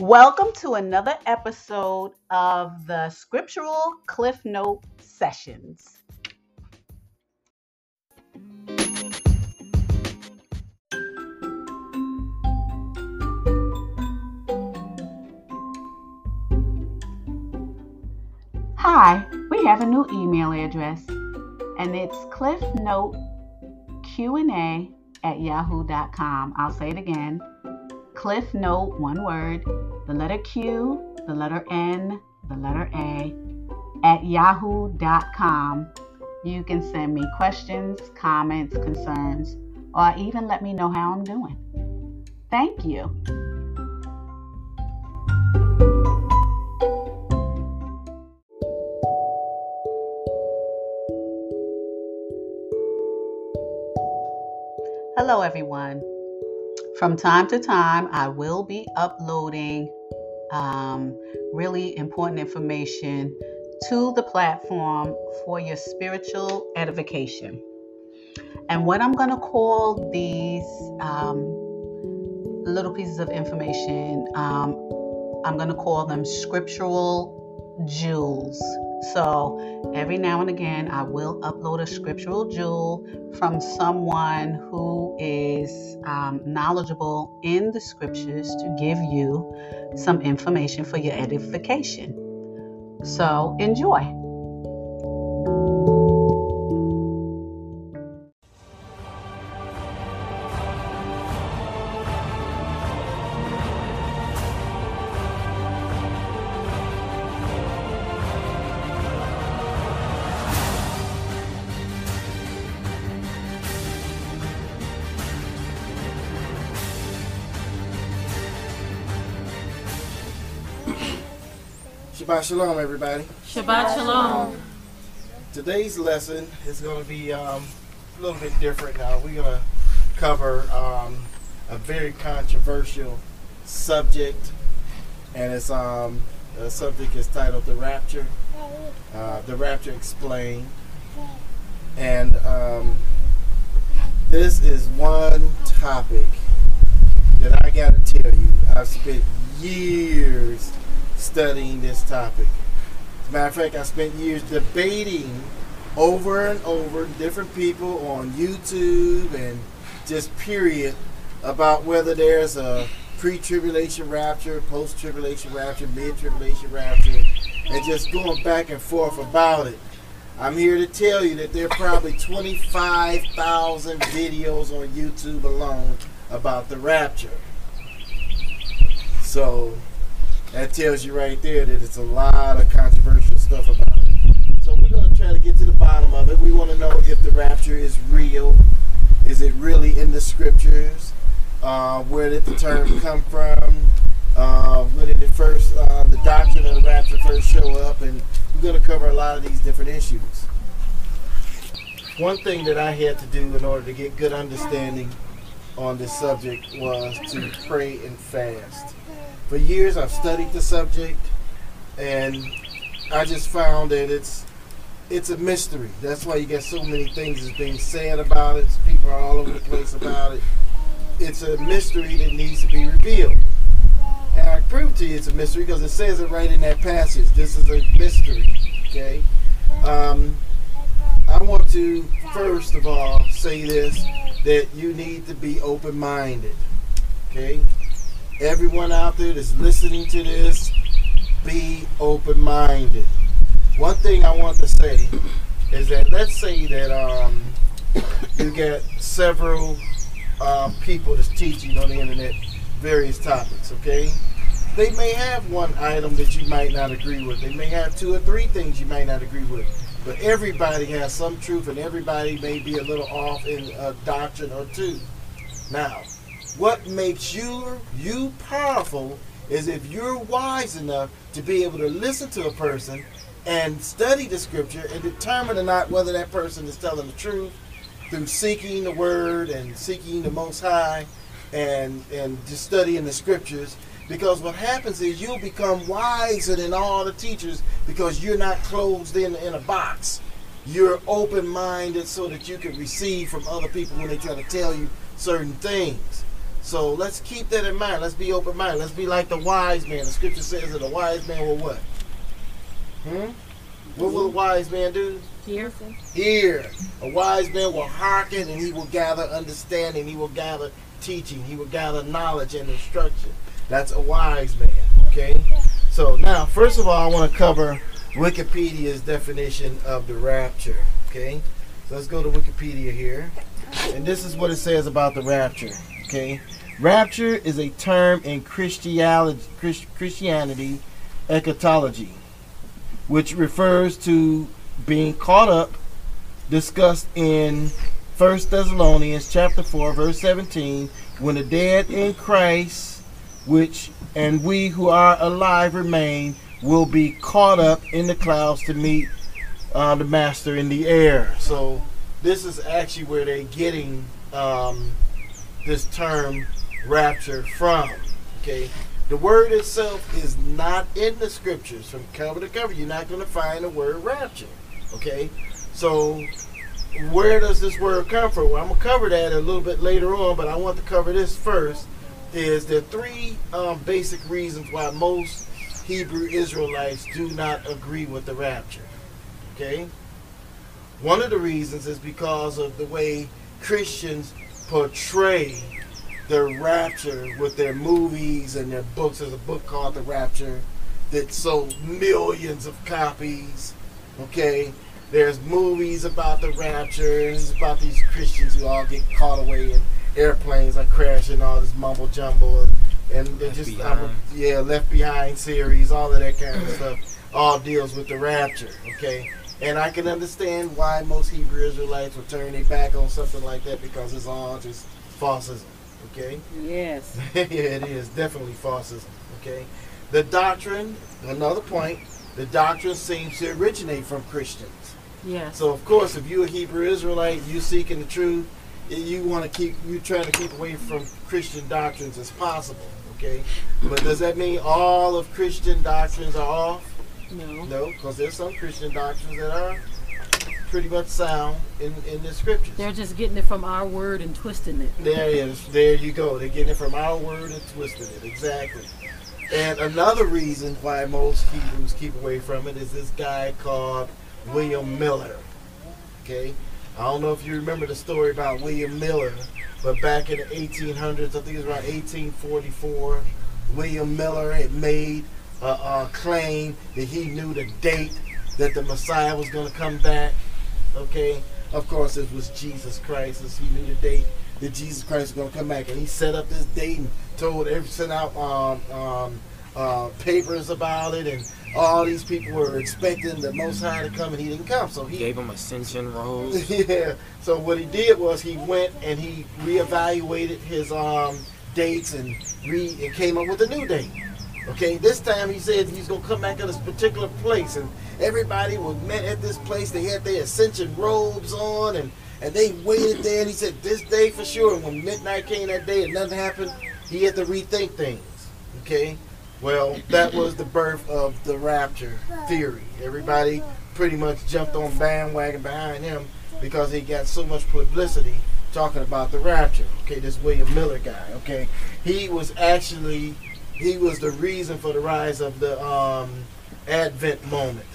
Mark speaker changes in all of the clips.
Speaker 1: Welcome to another episode of the Scriptural Cliff Note Sessions. Hi, we have a new email address and it's cliffnoteqna at yahoo.com. I'll say it again Cliff Note, one word, the letter Q, the letter N, the letter A, at yahoo.com. You can send me questions, comments, concerns, or even let me know how I'm doing. Thank you. Hello, everyone. From time to time, I will be uploading um, really important information to the platform for your spiritual edification. And what I'm going to call these um, little pieces of information, um, I'm going to call them scriptural jewels. So every now and again, I will upload a scriptural jewel from someone who is um, knowledgeable in the scriptures to give you some information for your edification. So enjoy.
Speaker 2: Shabbat Shalom, everybody.
Speaker 3: Shabbat Shalom.
Speaker 2: Today's lesson is going to be um, a little bit different now. We're going to cover um, a very controversial subject, and it's um, the subject is titled "The Rapture." Uh, the Rapture Explained, and um, this is one topic that I got to tell you. I've spent years studying this topic. As a matter of fact, I spent years debating over and over different people on YouTube and just period about whether there's a pre-tribulation rapture, post-tribulation rapture, mid-tribulation rapture, and just going back and forth about it. I'm here to tell you that there are probably 25,000 videos on YouTube alone about the rapture. So that tells you right there that it's a lot of controversial stuff about it. So we're going to try to get to the bottom of it. We want to know if the rapture is real. Is it really in the scriptures? Uh, where did the term come from? Uh, when did it first, uh, the doctrine of the rapture first show up? And we're going to cover a lot of these different issues. One thing that I had to do in order to get good understanding on this subject was to pray and fast for years I've studied the subject and I just found that it's it's a mystery. That's why you get so many things is being said about it. People are all over the place about it. It's a mystery that needs to be revealed. And I prove to you it's a mystery because it says it right in that passage. This is a mystery. Okay. Um, I want to first of all say this that you need to be open minded. Okay everyone out there that's listening to this, be open minded. One thing I want to say is that let's say that um, you get several uh, people that's teaching on the internet various topics, okay? They may have one item that you might not agree with. They may have two or three things you might not agree with. But everybody has some truth and everybody may be a little off in a doctrine or two. Now, what makes you you powerful is if you're wise enough to be able to listen to a person and study the scripture and determine or not whether that person is telling the truth through seeking the word and seeking the most high and and just studying the scriptures. Because what happens is you'll become wiser than all the teachers because you're not closed in in a box. You're open minded so that you can receive from other people when they try to tell you certain things So let's keep that in mind. Let's be open minded. Let's be like the wise man. The scripture says that a wise man will what? Hmm? What will a wise man do?
Speaker 3: Hear.
Speaker 2: Hear. A wise man will hearken and he will gather understanding. He will gather teaching. He will gather knowledge and instruction. That's a wise man. Okay? So now, first of all, I want to cover Wikipedia's definition of the rapture. Okay? So let's go to Wikipedia here. And this is what it says about the rapture. Okay? Rapture is a term in Christianity, Christianity eschatology, which refers to being caught up, discussed in 1 Thessalonians chapter 4, verse 17, when the dead in Christ, which and we who are alive remain, will be caught up in the clouds to meet uh, the master in the air. So this is actually where they're getting um, this term rapture from. Okay, the word itself is not in the scriptures from cover to cover. You're not going to find the word rapture. Okay, so where does this word come from? Well, I'm gonna cover that a little bit later on, but I want to cover this first. Is there three um, basic reasons why most Hebrew Israelites do not agree with the rapture? Okay, one of the reasons is because of the way Christians portray the rapture with their movies and their books. There's a book called The Rapture that sold millions of copies. Okay, there's movies about the rapture. It's about these Christians who all get caught away in airplanes are crashing, all this mumble jumble, and, and they're just I'm, yeah, Left Behind series, all of that kind of stuff. All deals with the rapture. Okay. And I can understand why most Hebrew Israelites would turn their back on something like that because it's all just falsism. Okay?
Speaker 3: Yes.
Speaker 2: yeah, it is. Definitely falsism. Okay? The doctrine, another point, the doctrine seems to originate from Christians.
Speaker 3: Yes.
Speaker 2: So, of course, if you're a Hebrew Israelite, you seeking the truth, you want to keep, you trying to keep away from Christian doctrines as possible. Okay? But does that mean all of Christian doctrines are off?
Speaker 3: No.
Speaker 2: No, because there's some Christian doctrines that are pretty much sound in, in the scriptures.
Speaker 3: They're just getting it from our word and twisting it.
Speaker 2: There it is. There you go. They're getting it from our word and twisting it. Exactly. And another reason why most Hebrews keep away from it is this guy called William Miller. Okay? I don't know if you remember the story about William Miller, but back in the 1800s, I think it was around 1844, William Miller had made a, a claim that he knew the date that the Messiah was going to come back. Okay? Of course, it was Jesus Christ, as he knew the date that Jesus Christ was going to come back. And he set up this date and told every, sent out um, um, uh, papers about it, and all these people were expecting the Most High to come, and he didn't come. So he
Speaker 4: gave him ascension robes.
Speaker 2: yeah. So what he did was he went and he reevaluated his um, dates and re and came up with a new date. Okay, this time he said he's gonna come back at this particular place, and everybody was met at this place. They had their ascension robes on, and and they waited there. And he said this day for sure. And when midnight came that day and nothing happened, he had to rethink things. Okay, well that was the birth of the rapture theory. Everybody pretty much jumped on bandwagon behind him because he got so much publicity talking about the rapture. Okay, this William Miller guy. Okay, he was actually he was the reason for the rise of the um, Advent moment.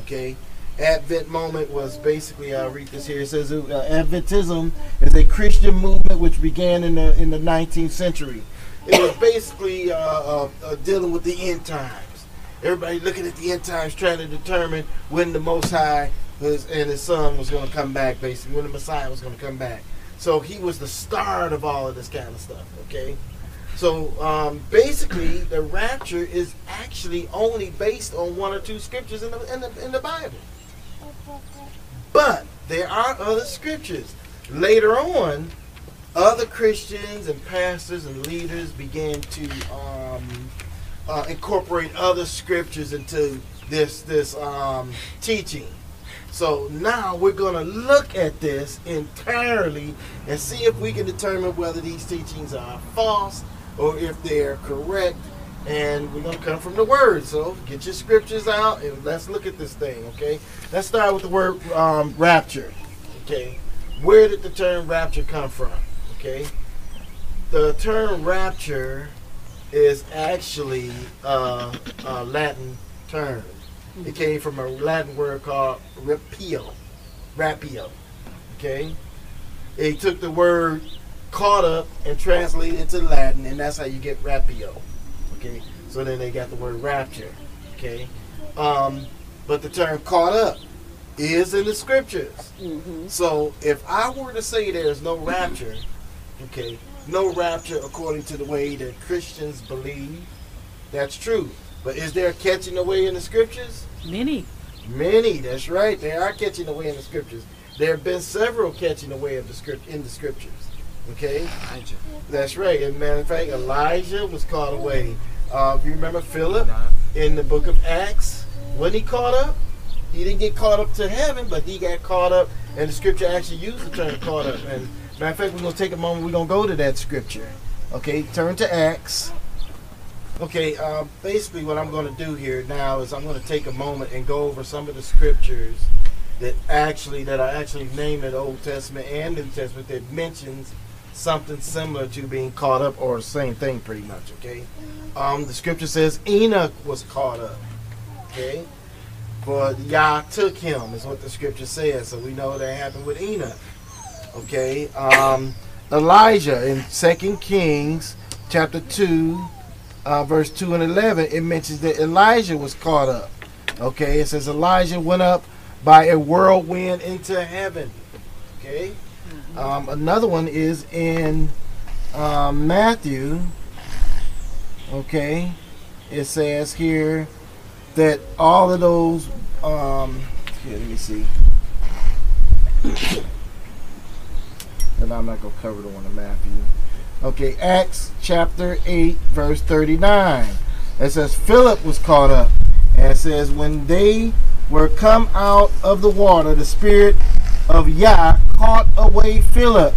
Speaker 2: Okay, Advent moment was basically I'll read this here. It says uh, Adventism is a Christian movement which began in the in the 19th century. It was basically uh, uh, uh, dealing with the end times. Everybody looking at the end times, trying to determine when the Most High was, and His Son was going to come back. Basically, when the Messiah was going to come back. So he was the start of all of this kind of stuff. Okay. So um, basically, the rapture is actually only based on one or two scriptures in the, in the, in the Bible. But there are other scriptures. Later on, other Christians and pastors and leaders began to um, uh, incorporate other scriptures into this this um, teaching. So now we're going to look at this entirely and see if we can determine whether these teachings are false or if they're correct. And we're going to come from the word. So get your scriptures out and let's look at this thing, okay? Let's start with the word um, rapture, okay? Where did the term rapture come from, okay? the term rapture is actually a Latin term. It came from a Latin word called rapio. Rapio. Okay? It took the word caught up and translated into Latin, and that's how you get rapio. Okay? So then they got the word rapture. Okay? Um, but the term caught up is in the scriptures.
Speaker 3: Mm-hmm.
Speaker 2: So if I were to say there's no rapture, okay, no rapture according to the way that Christians believe, that's true. But is there catching away in the scriptures?
Speaker 3: Many.
Speaker 2: Many, that's right. They are catching away in the scriptures. There have been several catching away of the script in the scriptures. Okay?
Speaker 4: Elijah.
Speaker 2: That's right. Matter of fact, Elijah was caught away. Uh, if you remember Philip in the book of Acts, when he caught up, he didn't get caught up to heaven, but he got caught up, and the scripture actually used the term caught up. And matter of fact, we're gonna take a moment. We're gonna go to that scripture. Okay, turn to Acts. Okay, uh, basically what I'm going to do here now is I'm going to take a moment and go over some of the scriptures that actually that are actually named in the Old Testament and New Testament that mentions something similar to being caught up or same thing pretty much. Okay, um, the scripture says Enoch was caught up. Okay, but Yah took him is what the scripture says, so we know that happened with Enoch. Okay, um, Elijah in Second Kings chapter two uh, verse 2 and 11, it mentions that Elijah was caught up. Okay, it says Elijah went up by a whirlwind into heaven. Okay, um, another one is in um, Matthew. Okay, it says here that all of those. Um, here, let me see. And I'm not to cover the one in Matthew. Okay, Acts chapter 8, verse 39. It says, Philip was caught up. And it says, When they were come out of the water, the Spirit of Yah caught away Philip.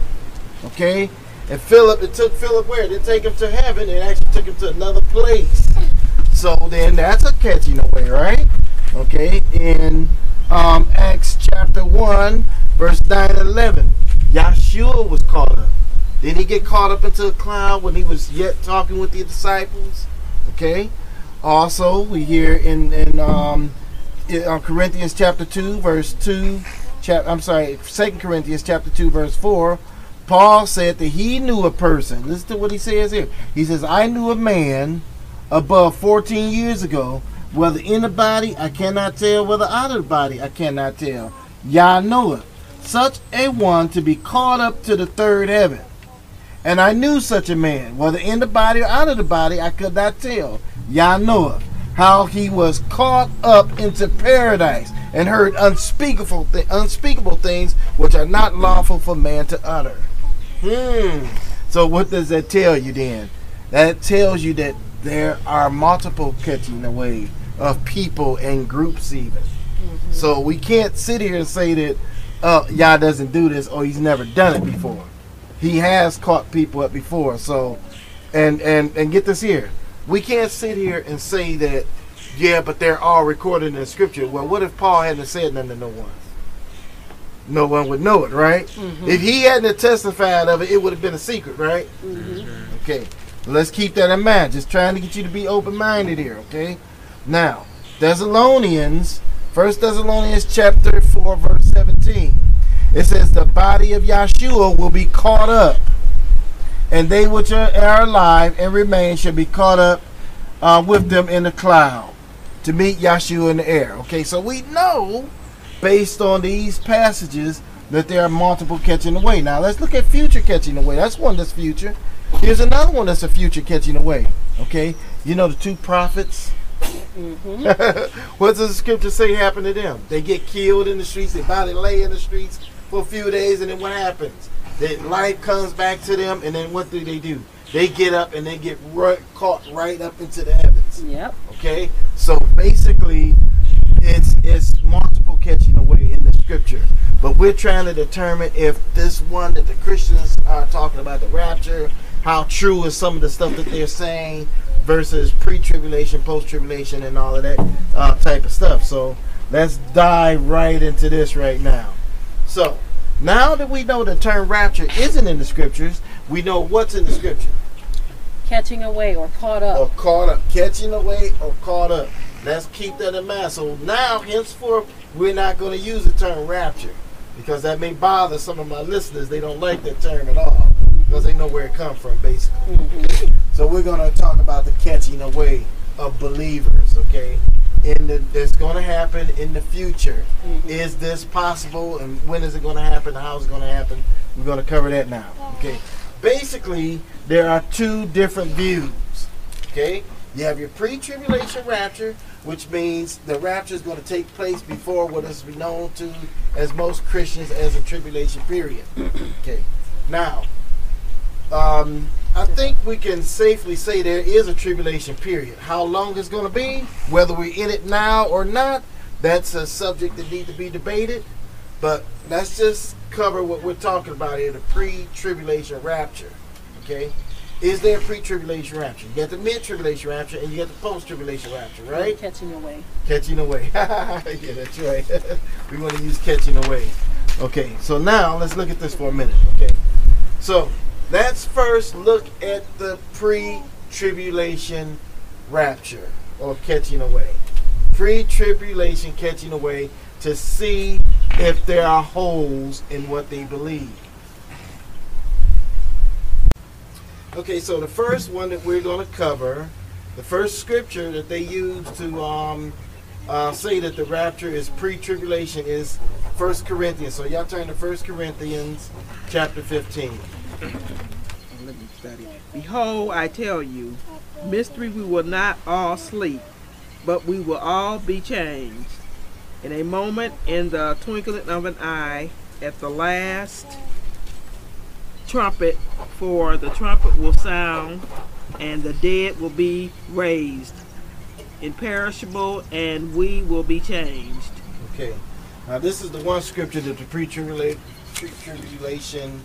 Speaker 2: Okay? And Philip, it took Philip where? It didn't take him to heaven, it actually took him to another place. So then that's a catching away, right? Okay, in um, Acts chapter 1, verse 9 and 11, Yahshua was caught up. Did he get caught up into a cloud when he was yet talking with the disciples? Okay. Also, we hear in in um, in, uh, Corinthians chapter two, verse two. I'm sorry, Second Corinthians chapter two, verse four. Paul said that he knew a person. Listen to what he says here. He says, "I knew a man above 14 years ago, whether in the body I cannot tell, whether out of the body I cannot tell. Yah it. such a one to be caught up to the third heaven." And I knew such a man, whether in the body or out of the body, I could not tell. Yah knoweth how he was caught up into paradise and heard unspeakable, th- unspeakable things which are not lawful for man to utter. Hmm. So what does that tell you then? That tells you that there are multiple catching away of people and groups even. So we can't sit here and say that uh, Yah doesn't do this or he's never done it before he has caught people up before. So, and and and get this here, we can't sit here and say that, yeah, but they're all recorded in the scripture. Well, what if Paul hadn't said nothing to no one? No one would know it, right? Mm-hmm. If he hadn't testified of it, it would have been a secret, right? Mm-hmm. Okay, let's keep that in mind. Just trying to get you to be open-minded here, okay? Now, Thessalonians, First Thessalonians chapter four, verse seventeen. It says the body of Yeshua will be caught up, and they which are, alive and remain shall be caught up uh, with them in the cloud to meet Yahshua in the air. Okay, so we know based on these passages that there are multiple catching away. Now let's look at future catching away. That's one that's future. Here's another one that's a future catching away. Okay, you know the two prophets. what does the scripture say happened to them? They get killed in the streets. They body lay in the streets for a few days, and then what happens? That life comes back to them, and then what do they do? They get up and they get right, caught right up into the heavens.
Speaker 3: Yep.
Speaker 2: Okay, so basically, it's it's multiple catching away in the scripture, but we're trying to determine if this one that the Christians are talking about the rapture, how true is some of the stuff that they're saying versus pre-tribulation, post-tribulation, and all of that uh, type of stuff. So let's dive right into this right now. So Now that we know the term rapture isn't in the scriptures, we know what's in the scripture.
Speaker 3: Catching away or caught up.
Speaker 2: Or caught up. Catching away or caught up. Let's keep that in mind. So now, henceforth, we're not going to use the term rapture because that may bother some of my listeners. They don't like that term at all because they know where it comes from, basically.
Speaker 3: Mhm.
Speaker 2: So we're going to talk about the catching away of believers, okay? In the, that's going to happen in the future.
Speaker 3: Mhm.
Speaker 2: Is this possible, and when is it going to happen? How is it going to happen? We're going to cover that now, okay? Basically, there are two different views, okay? You have your pre-tribulation rapture, which means the rapture is going to take place before what is known to as most Christians as a tribulation period. Okay. Now, um, I think we can safely say there is a tribulation period. How long it's going to be, whether we're in it now or not, that's a subject that needs to be debated. But let's just cover what we're talking about here: the pre-tribulation rapture. Okay. Is there a pre-tribulation rapture? You got the mid-tribulation rapture and you got the post-tribulation rapture, right?
Speaker 3: Catching away.
Speaker 2: Catching away. yeah, that's right. we want to use catching away. Okay, so now let's look at this for a minute. Okay, so let's first look at the pre-tribulation rapture or catching away. Pre-tribulation catching away to see if there are holes in what they believe. Okay, so the first one that we're going to cover, the first scripture that they use to um, uh, say that the rapture is pre-tribulation is First Corinthians. So y'all turn to First Corinthians chapter 15.
Speaker 4: Let me study. Behold, I tell you, mystery we will not all sleep, but we will all be changed. In a moment, in the twinkling of an eye, at the last trumpet, for the trumpet will sound, and the dead will be raised, imperishable, and we will be changed.
Speaker 2: Okay. Now this is the one scripture that the pre-tribula- pre-tribulation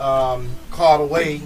Speaker 2: um, called away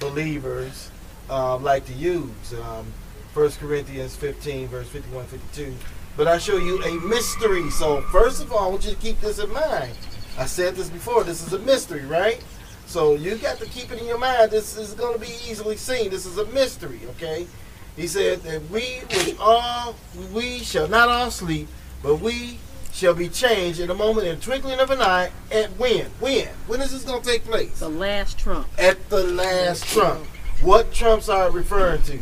Speaker 2: believers uh, like to use. Um, 1 Corinthians 15, verse 51, 52. But I show you a mystery. So first of all, I want you to keep this in mind. I said this before. This is a mystery, right? So you got to keep it in your mind. This is going to be easily seen. This is a mystery, okay? He said that we which all we shall not all sleep, but we shall be changed in a moment, in the twinkling of an eye. At when? When? When is this going to take place?
Speaker 3: The last trump.
Speaker 2: At the last trump. What trumps are it referring to?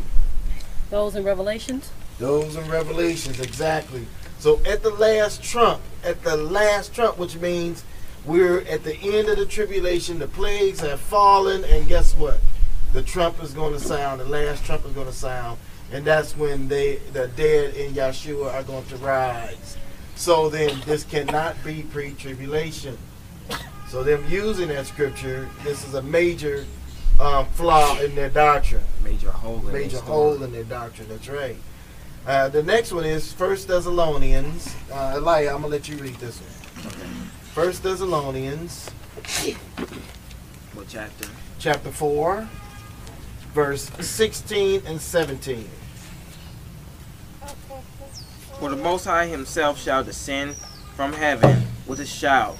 Speaker 3: Those in Revelations.
Speaker 2: Those in Revelations, exactly. So at the last trump, at the last trump, which means we're at the end of the tribulation, the plagues have fallen, and guess what? The trump is going to sound, the last trump is going to sound, and that's when they, the dead in Yeshua are going to rise. So then this cannot be pre-tribulation. So them using that scripture, this is a major um, flaw in their doctrine
Speaker 5: Major hole in
Speaker 2: major hole in their doctrine. That's right. Uh, the next one is First Thessalonians. Uh, Elijah, I'm gonna let you read this one. First Thessalonians,
Speaker 5: What chapter?
Speaker 2: chapter four, verse 16 and 17.
Speaker 5: For the Most High Himself shall descend from heaven with a shout,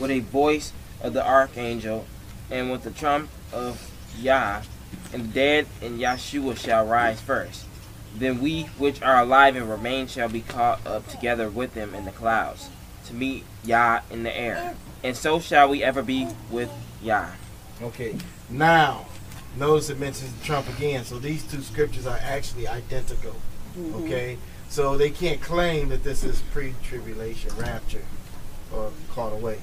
Speaker 5: with a voice of the archangel, and with the trump of Yah, and the dead in Yahshua shall rise first. Then we which are alive and remain shall be caught up together with them in the clouds, to meet Yah in the air. And so shall we ever be with Yah.
Speaker 2: Okay. Now, notice it mentions the trump again. So these two scriptures are actually identical. Mm-hmm. Okay. So they can't claim that this is pre-tribulation rapture or caught away.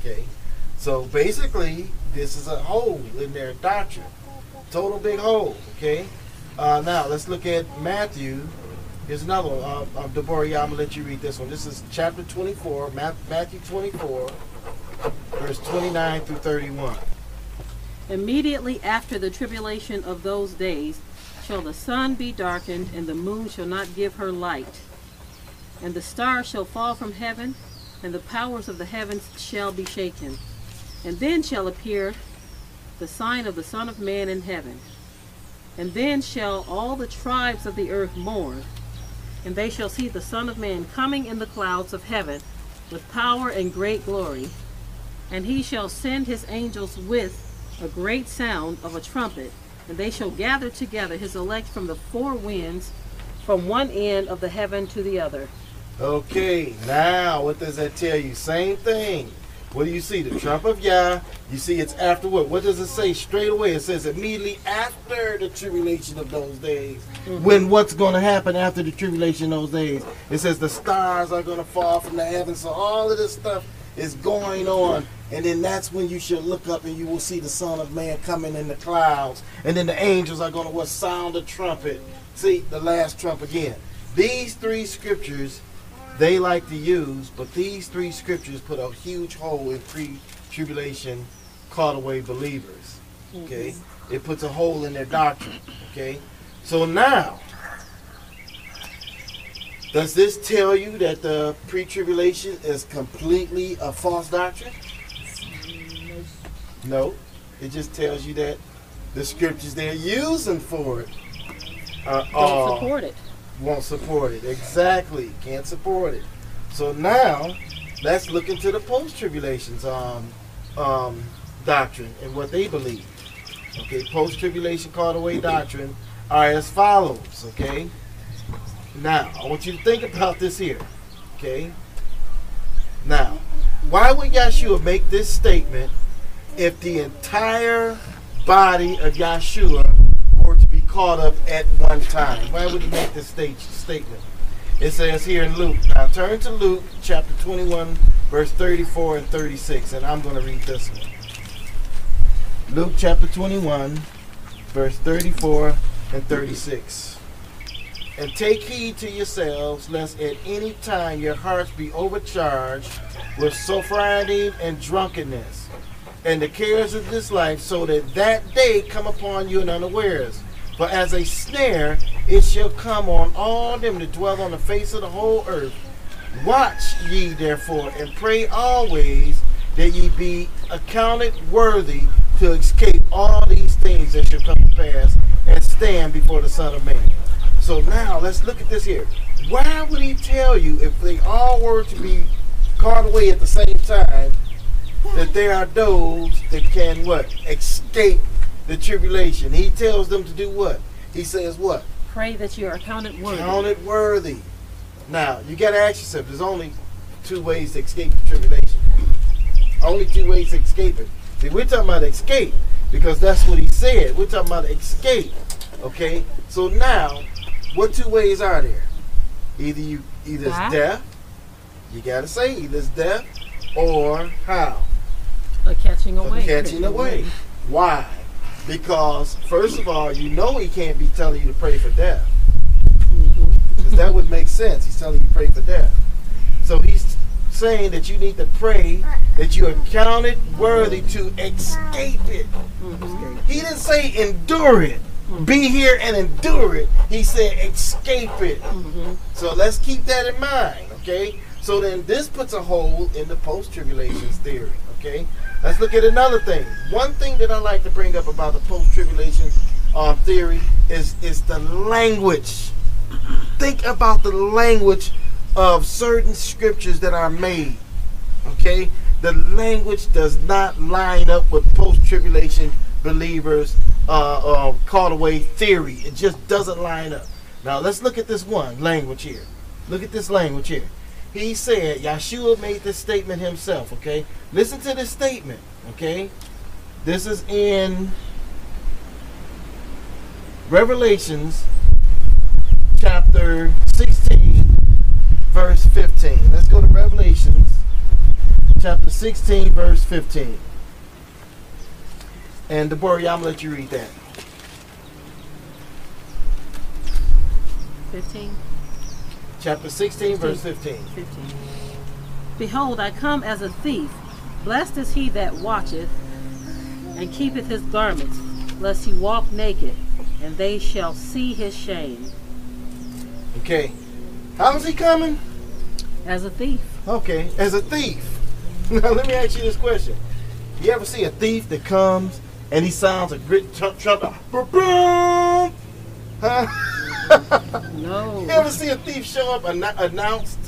Speaker 2: Okay. So basically, this is a hole in their doctrine. Total big hole. Okay. Uh, now let's look at Matthew. Here's another one. Uh, uh, Deborah, yeah, I'm gonna let you read this one. This is chapter 24, Ma- Matthew 24, verse 29 through 31.
Speaker 3: Immediately after the tribulation of those days shall the sun be darkened, and the moon shall not give her light. And the stars shall fall from heaven, and the powers of the heavens shall be shaken. And then shall appear the sign of the Son of Man in heaven. And then shall all the tribes of the earth mourn, and they shall see the Son of Man coming in the clouds of heaven with power and great glory. And he shall send his angels with a great sound of a trumpet, and they shall gather together his elect from the four winds, from one end of the heaven to the other.
Speaker 2: Okay, now what does that tell you? Same thing. What do you see? The trump of Yah. You see it's after what? What does it say straight away? It says immediately after the tribulation of those days. Mm-hmm. When what's going to happen after the tribulation of those days? It says the stars are going to fall from the heavens. So all of this stuff is going on. And then that's when you should look up and you will see the Son of Man coming in the clouds. And then the angels are going to what? Sound the trumpet. See, the last trump again. These three scriptures they like to use, but these three scriptures put a huge hole in pre-tribulation caught away believers. Okay, mm-hmm. it puts a hole in their doctrine. Okay, so now, does this tell you that the pre-tribulation is completely a false doctrine? No, it just tells you that the scriptures they're using for it are
Speaker 3: Don't
Speaker 2: all
Speaker 3: support it.
Speaker 2: won't support it. Exactly. Can't support it. So now let's look into the post tribulations um, um, doctrine and what they believe. Okay, post tribulation called away doctrine are as follows. Okay. Now I want you to think about this here. Okay. Now, why would Yeshua make this statement if the entire body of Yeshua were to be caught up at one time? Why would he make this state, statement? It says here in Luke. Now turn to Luke chapter 21, verse 34 and 36, and I'm going to read this one. Luke chapter 21, verse 34 and 36. And take heed to yourselves, lest at any time your hearts be overcharged with surfeiting and drunkenness, and the cares of this life, so that that day come upon you in unawares. For as a snare it shall come on all them that dwell on the face of the whole earth. Watch ye therefore, and pray always that ye be accounted worthy to escape all these things that shall come to pass and stand before the Son of Man. So now let's look at this here. Why would he tell you if they all were to be caught away at the same time that there are those that can what? Escape the tribulation. He tells them to do what? He says what?
Speaker 3: Pray that you are accounted worthy.
Speaker 2: Counted worthy. Now, you got to ask yourself, there's only two ways to escape the tribulation. Only two ways to escape it. See, we're talking about escape because that's what he said. We're talking about escape. Okay? So now, what two ways are there? Either you either it's death, you gotta say either it's death or how?
Speaker 3: A catching away.
Speaker 2: catching away. Why? Because first of all, you know he can't be telling you to pray for death. Mm-hmm. Because that would make sense. He's telling you to pray for death. So he's saying that you need to pray that you are counted worthy to escape it. Mm-hmm. He didn't say endure it. Mm-hmm. Be here and endure it. He said escape it. So let's keep that in mind, okay? So then this puts a hole in the post tribulations theory, okay? Let's look at another thing. One thing that I like to bring up about the post tribulation um, theory is is the language. Think about the language of certain scriptures that are made. Okay? The language does not line up with post tribulation believers uh, uh, caught away theory. It just doesn't line up. Now let's look at this one language here. Look at this language here. He said, Yeshua made this statement himself, okay? Listen to this statement, okay? This is in Revelations chapter 16, verse 15. Let's go to Revelations chapter 16, verse 15. And Deborah, I'm going to let you read that.
Speaker 3: 15.
Speaker 2: Chapter 16, verse 15.
Speaker 3: 15. Behold, I come as a thief. Blessed is he that watcheth and keepeth his garments, lest he walk naked, and they shall see his shame.
Speaker 2: Okay. How's he coming?
Speaker 3: As a thief.
Speaker 2: Okay, as a thief. Now let me ask you this question: You ever see a thief that comes and he sounds a great trumpet? Huh?
Speaker 3: No.
Speaker 2: You ever see a thief show up anno- announced?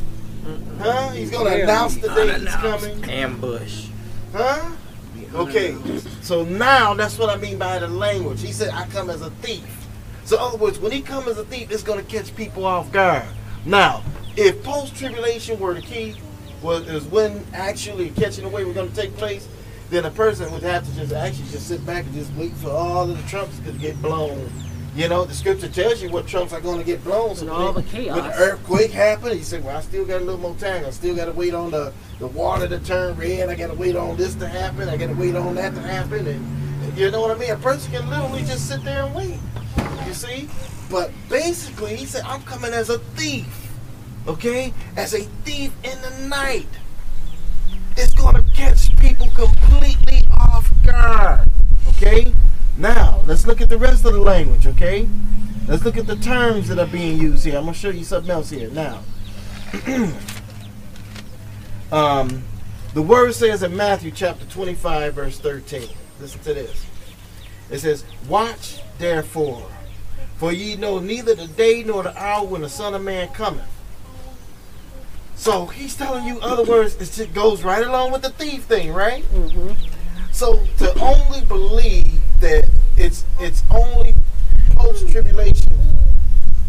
Speaker 2: Huh? He's gonna
Speaker 4: Yeah.
Speaker 2: announce the day he's coming.
Speaker 5: Ambush.
Speaker 2: Huh? Okay, so now that's what I mean by the language. He said, I come as a thief. So, in other words, when he comes as a thief, it's going to catch people off guard. Now, if post tribulation were the key, was is when actually catching away was going to take place, then a person would have to just actually just sit back and just wait for all of the trumps to get blown. You know, the scripture tells you what trumps are going to get blown. So when
Speaker 3: all the chaos.
Speaker 2: When the earthquake happened, he said, "Well, I still got a little more time. I still got to wait on the the water to turn red. I got to wait on this to happen. I got to wait on that to happen." And you know what I mean? A person can literally just sit there and wait. You see? But basically, he said, "I'm coming as a thief." Okay, as a thief in the night. It's going to catch people completely off guard. Okay? Now, let's look at the rest of the language, okay? Let's look at the terms that are being used here. I'm going to show you something else here. Now, um, the word says in Matthew chapter 25, verse 13. Listen to this. It says, Watch therefore, for ye know neither the day nor the hour when the Son of Man cometh. So he's telling you, other words, it goes right along with the thief thing, right?
Speaker 3: hmm
Speaker 2: So to only believe that it's it's only post tribulation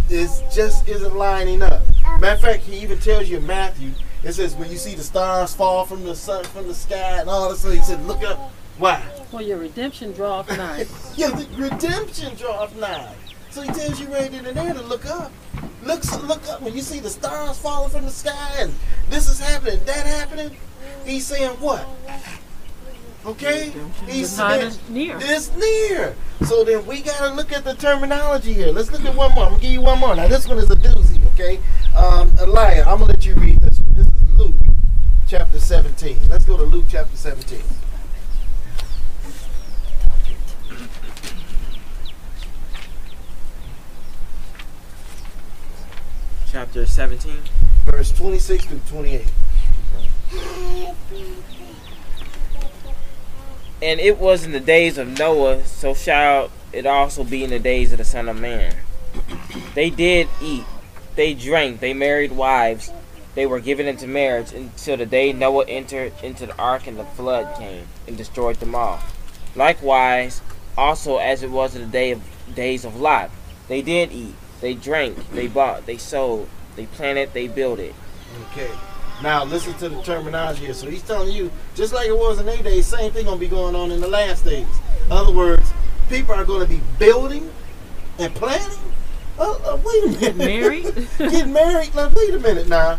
Speaker 2: is just isn't lining up. Matter of fact, he even tells you in Matthew, it says when you see the stars fall from the sun from the sky and all this, so he said, look up. Why?
Speaker 3: For your redemption draweth nigh.
Speaker 2: Yeah, the redemption draweth nigh. So he tells you right in there to look up. Look, look up when you see the stars falling from the sky and this is happening, that happening. He's saying what? Okay, he's
Speaker 3: The time is near.
Speaker 2: it's near. So then we gotta look at the terminology here. Let's look at one more. I'm gonna give you one more. Now this one is a doozy. Okay, um, Elijah, I'm gonna let you read this. This is Luke chapter 17. Let's go to Luke chapter 17.
Speaker 5: Chapter 17.
Speaker 2: verse 26 through 28.
Speaker 5: And it was in the days of Noah, so shall it also be in the days of the Son of Man. They did eat, they drank, they married wives, they were given into marriage until the day Noah entered into the ark and the flood came and destroyed them all. Likewise, also as it was in the day of days of Lot, they did eat, they drank, they bought, they sold, they planted, they builded.
Speaker 2: Okay. Now listen to the terminology here. So he's telling you, just like it was in their days, same thing gonna be going on in the last days. In other words, people are gonna be building and planning. Oh, uh, wait a minute.
Speaker 3: Married?
Speaker 2: Getting married. Now wait a minute now.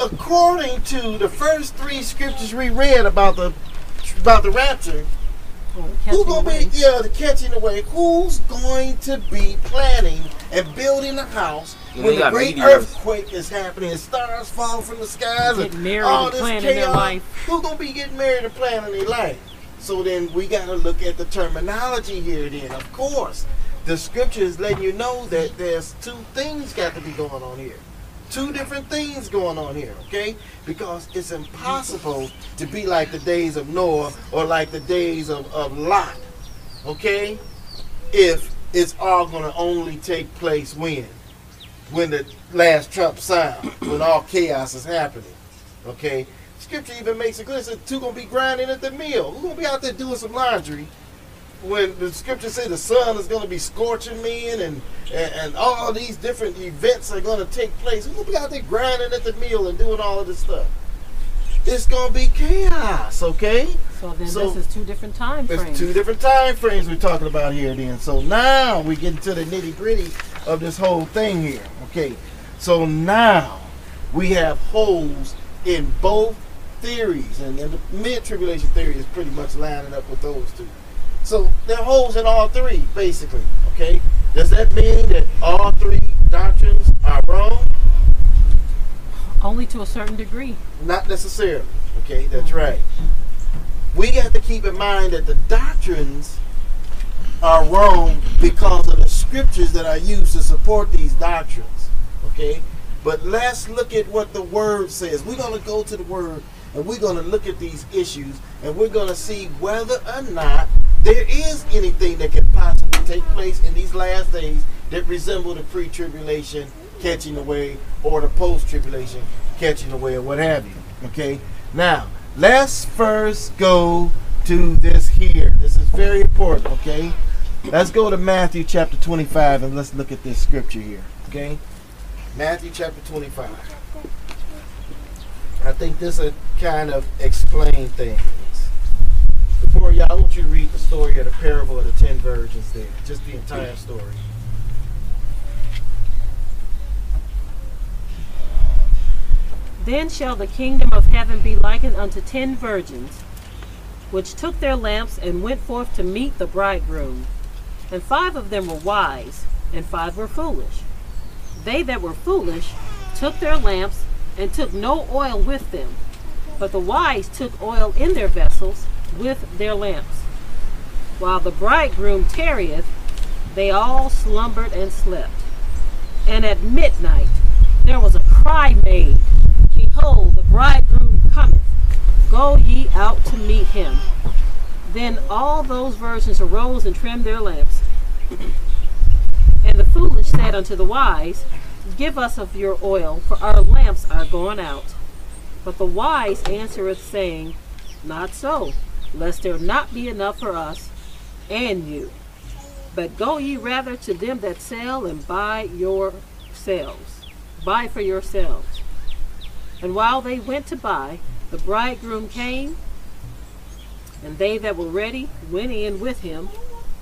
Speaker 2: According to the first three scriptures we read about the about the rapture,
Speaker 3: Or
Speaker 2: Who's gonna
Speaker 3: away.
Speaker 2: be yeah the catching away? Who's going to be planning and building a house
Speaker 5: You
Speaker 2: when the great
Speaker 5: meteors.
Speaker 2: earthquake is happening stars fall from the skies and
Speaker 3: married
Speaker 2: all
Speaker 3: and
Speaker 2: this chaos? Who's gonna be getting married and planning their life? So then we gotta look at the terminology here. Then of course, the scripture is letting you know that there's two things got to be going on here. Two different things going on here, okay? Because it's impossible to be like the days of Noah or like the days of, of Lot okay? If it's all gonna only take place when? When the last trump sound, when all chaos is happening. Okay? Scripture even makes it clear, says two gonna be grinding at the mill. Who's gonna be out there doing some laundry when the scripture say the sun is gonna be scorching men and, and, and all these different events are gonna take place? Who's gonna be out there grinding at the mill and doing all of this stuff? It's gonna be chaos, okay?
Speaker 3: So then
Speaker 2: So-
Speaker 3: this is two different time frames.
Speaker 2: two different time frames we're talking about here then. So now we get into the nitty gritty of this whole thing here. Okay. So now we have holes in both theories. And, and the mid tribulation theory is pretty much lining up with those two. So there are holes in all three, basically. Okay. Does that mean that all three doctrines are wrong?
Speaker 3: Only to a certain degree.
Speaker 2: Not necessarily. Okay, that's right. We got to keep in mind that the doctrines are wrong because of the scriptures that are used to support these doctrines. Okay? But let's look at what the word says. We're going to go to the word and we're going to look at these issues and we're going to see whether or not there is anything that can possibly take place in these last days that resemble the pre tribulation catching away or the post tribulation catching away or what have you. Okay? Now, let's first go to this here. This is very important, okay? Let's go to Matthew chapter 25 and let's look at this scripture here, okay? Matthew chapter 25. I think this will kind of explain things. Before y'all, I want you to read the story of the parable of the ten virgins there, just the entire story.
Speaker 3: Then shall the kingdom of heaven be likened unto ten virgins, which took their lamps and went forth to meet the bridegroom. And five of them were wise, and five were foolish. They that were foolish took their lamps and took no oil with them, but the wise took oil in their vessels with their lamps. While the bridegroom tarrieth, they all slumbered and slept. And at midnight there was a cry made, Behold, the bridegroom cometh. Go ye out to meet him. Then all those virgins arose and trimmed their lamps. And the foolish said unto the wise, Give us of your oil, for our lamps are gone out. But the wise answereth, saying, Not so, lest there not be enough for us and you. But go ye rather to them that sell and buy yourselves. Buy for yourselves. And while they went to buy, the bridegroom came, and they that were ready went in with him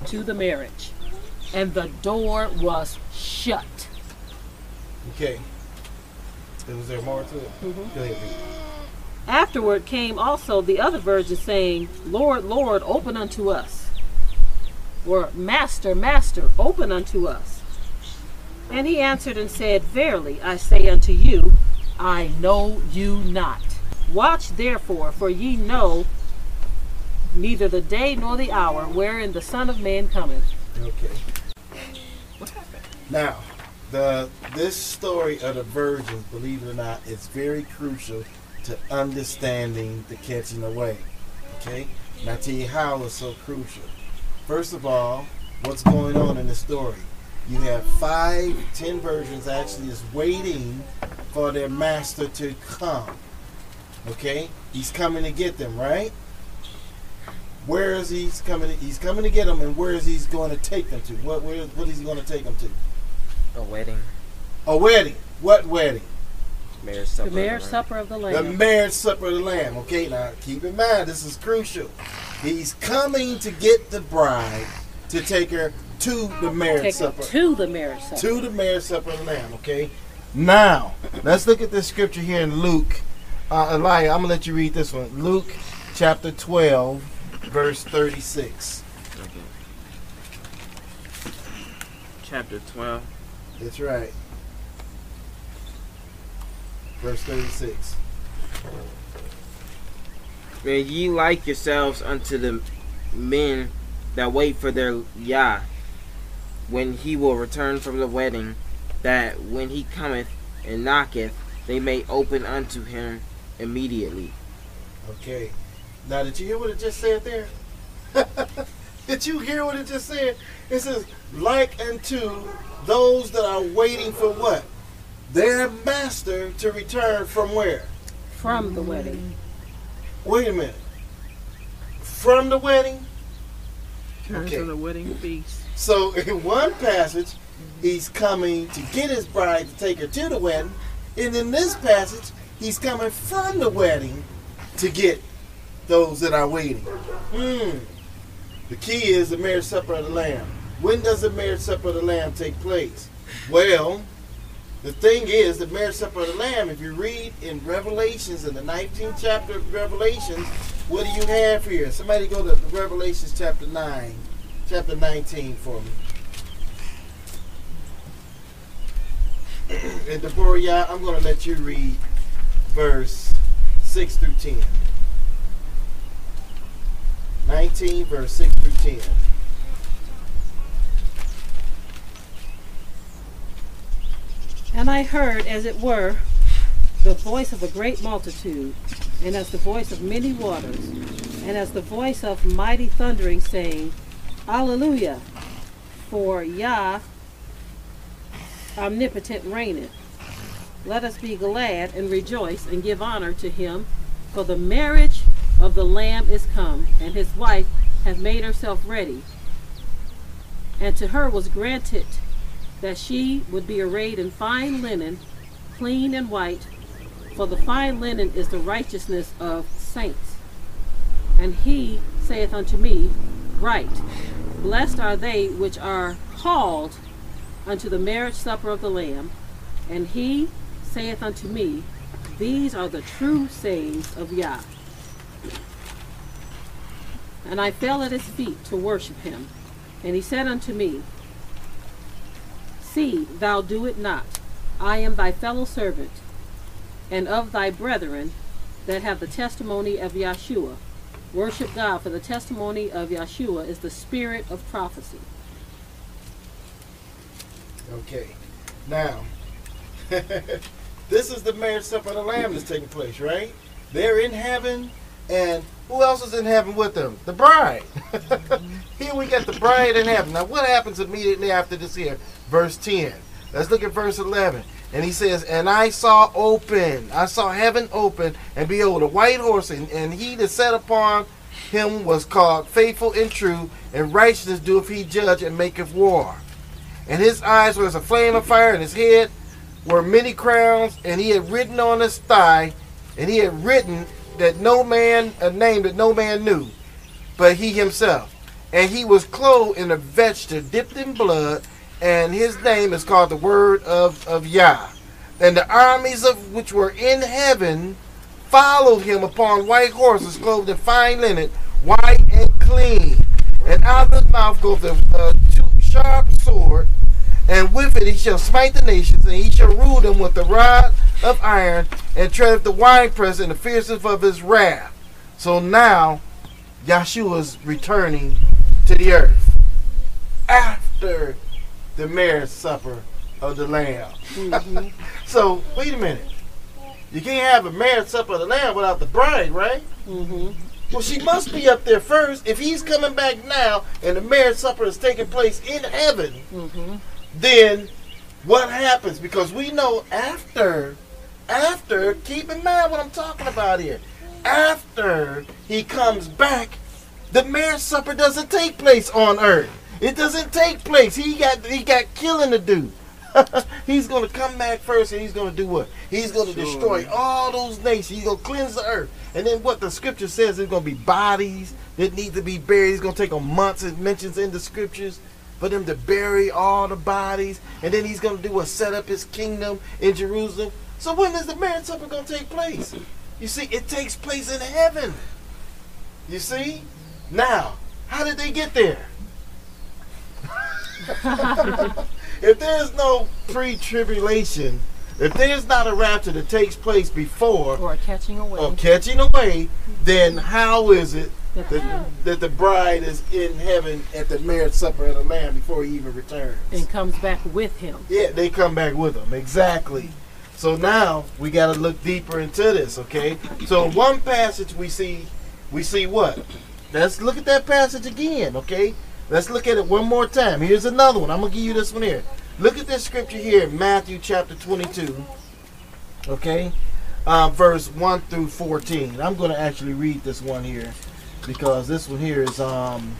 Speaker 3: to the marriage. And the door was shut.
Speaker 2: Okay. Was there more to it?
Speaker 3: Mm-hmm.
Speaker 2: Go ahead, read.
Speaker 3: Afterward came also the other virgins, saying, Lord, Lord, open unto us. Or, Master, Master, open unto us. And he answered and said, Verily I say unto you, I know you not. Watch therefore, for ye know neither the day nor the hour wherein the Son of Man cometh.
Speaker 2: Okay. Now, the this story of the virgins, believe it or not, is very crucial to understanding the catching away. Okay? And I tell you how it's so crucial. First of all, what's going on in the story? You have five, ten virgins actually is waiting for their master to come. Okay? He's coming to get them, right? Where is he coming? To, he's coming to get them, and where is he going to take them to? What where, what is he going to take them to?
Speaker 5: A wedding.
Speaker 2: A wedding. What wedding?
Speaker 5: Marriage supper.
Speaker 3: The marriage
Speaker 5: right?
Speaker 3: supper of the Lamb.
Speaker 2: The
Speaker 3: Lamb.
Speaker 2: marriage supper of the Lamb. Okay, now keep in mind this is crucial. He's coming to get the bride to take her to the marriage
Speaker 3: Take
Speaker 2: supper.
Speaker 3: it to the marriage supper.
Speaker 2: To the marriage supper of the Lamb. Okay. Now let's look at this scripture here in Luke. Uh, Elijah, I'm gonna let you read this one. Luke chapter 12, verse 36.
Speaker 5: Okay. Chapter 12.
Speaker 2: That's right. Verse 36.
Speaker 5: May ye like yourselves unto the men that wait for their Yah, when he will return from the wedding, that when he cometh and knocketh, they may open unto him immediately.
Speaker 2: Okay. Now, did you hear what it just said there? did you hear what it just said? It says, like unto those that are waiting for what? Their master to return from where?
Speaker 3: From the wedding.
Speaker 2: Wait a minute. From the wedding?
Speaker 4: Turns
Speaker 2: Okay.
Speaker 4: to the wedding feast.
Speaker 2: So, in one passage, he's coming to get his bride to take her to the wedding. And in this passage, he's coming from the wedding to get those that are waiting. Hmm. The key is the marriage supper of the Lamb. When does the marriage supper of the Lamb take place? Well, the thing is, the marriage supper of the Lamb, if you read in Revelations, in the 19th chapter of Revelations, what do you have here? Somebody go to Revelations chapter 9, chapter 19 for me. And Deborah, yeah, I'm going to let you read verse 6 through 10. 19, verse 6 through 10.
Speaker 3: And I heard, as it were, the voice of a great multitude, and as the voice of many waters, and as the voice of mighty thundering, saying, Alleluia! For Yah omnipotent reigneth. Let us be glad and rejoice and give honor to him, for the marriage of the Lamb is come, and his wife hath made herself ready. And to her was granted that she would be arrayed in fine linen, clean and white, for the fine linen is the righteousness of saints. And he saith unto me, Right, blessed are they which are called unto the marriage supper of the Lamb. And he saith unto me, These are the true sayings of Yah. And I fell at his feet to worship him. And he said unto me, See, thou do it not. I am thy fellow servant, and of thy brethren that have the testimony of Yahshua. Worship God, for the testimony of Yahshua is the spirit of prophecy.
Speaker 2: Okay. Now, this is the marriage supper of the Lamb that's taking place, right? They're in heaven, and who else is in heaven with them? The bride. here we got the bride in heaven. Now, what happens immediately after this here? Verse 10. Let's look at verse 11. And he says, And I saw open, I saw heaven open, and behold, a white horse, and, and he that sat upon him was called faithful and true, and righteousness doeth he judge and maketh war. And his eyes were as a flame of fire, and his head were many crowns, and he had written on his thigh, and he had written that no man, a name that no man knew, but he himself. And he was clothed in a vesture dipped in blood, and his name is called the Word of, of Yah. And the armies of which were in heaven followed him upon white horses, clothed in fine linen, white and clean. And out of his mouth goes a, a sharp sword, and with it he shall smite the nations, and he shall rule them with the rod of iron, and tread the winepress in the fierceness of his wrath. So now, Yahshua is returning to the earth after the marriage supper of the Lamb. so, wait a minute. You can't have a marriage supper of the Lamb without the bride, right?
Speaker 3: Mm-hmm.
Speaker 2: Well, she must be up there first. If he's coming back now and the marriage supper is taking place in heaven,
Speaker 3: Mm-hmm.
Speaker 2: Then what happens? Because we know after, after, keep in mind what I'm talking about here. After he comes back, the marriage supper doesn't take place on earth. It doesn't take place. He got he got killing to do. he's gonna come back first and he's gonna do what? He's gonna
Speaker 4: Sure.
Speaker 2: destroy all those nations. He's gonna cleanse the earth. And then what the scripture says is gonna be bodies that need to be buried. He's gonna take them months, it mentions in the scriptures for them to bury all the bodies, and then he's going to do a set up his kingdom in Jerusalem. So when is the marriage supper going to take place? You see, it takes place in heaven. You see? Now, how did they get there? if there's no pre-tribulation, if there's not a rapture that takes place before
Speaker 3: Or catching away.
Speaker 2: or catching away, then how is it
Speaker 3: That the-
Speaker 2: that, that the bride is in heaven at the marriage supper of the Lamb before he even returns.
Speaker 3: and comes back with him.
Speaker 2: Yeah, they come back with him. Exactly. So now we got to look deeper into this, okay? So in one passage we see we see what? Let's look at that passage again, okay? Let's look at it one more time. Here's another one. I'm going to give you this one here. Look at this scripture here in Matthew chapter 22. Okay? Uh, verse 1 through 14. I'm going to actually read this one here because this one here is um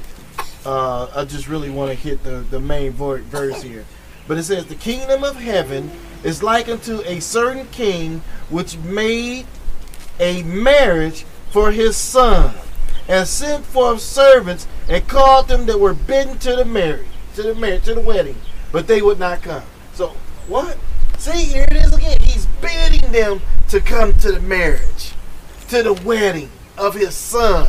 Speaker 2: uh, I just really want to hit the, the main verse here. But it says, The kingdom of heaven is like unto a certain king which made a marriage for his son, and sent forth servants and called them that were bidden to the marriage, to the marriage, to the wedding, but they would not come. So what? See, here it is again. He's bidding them to come to the marriage, to the wedding of his son.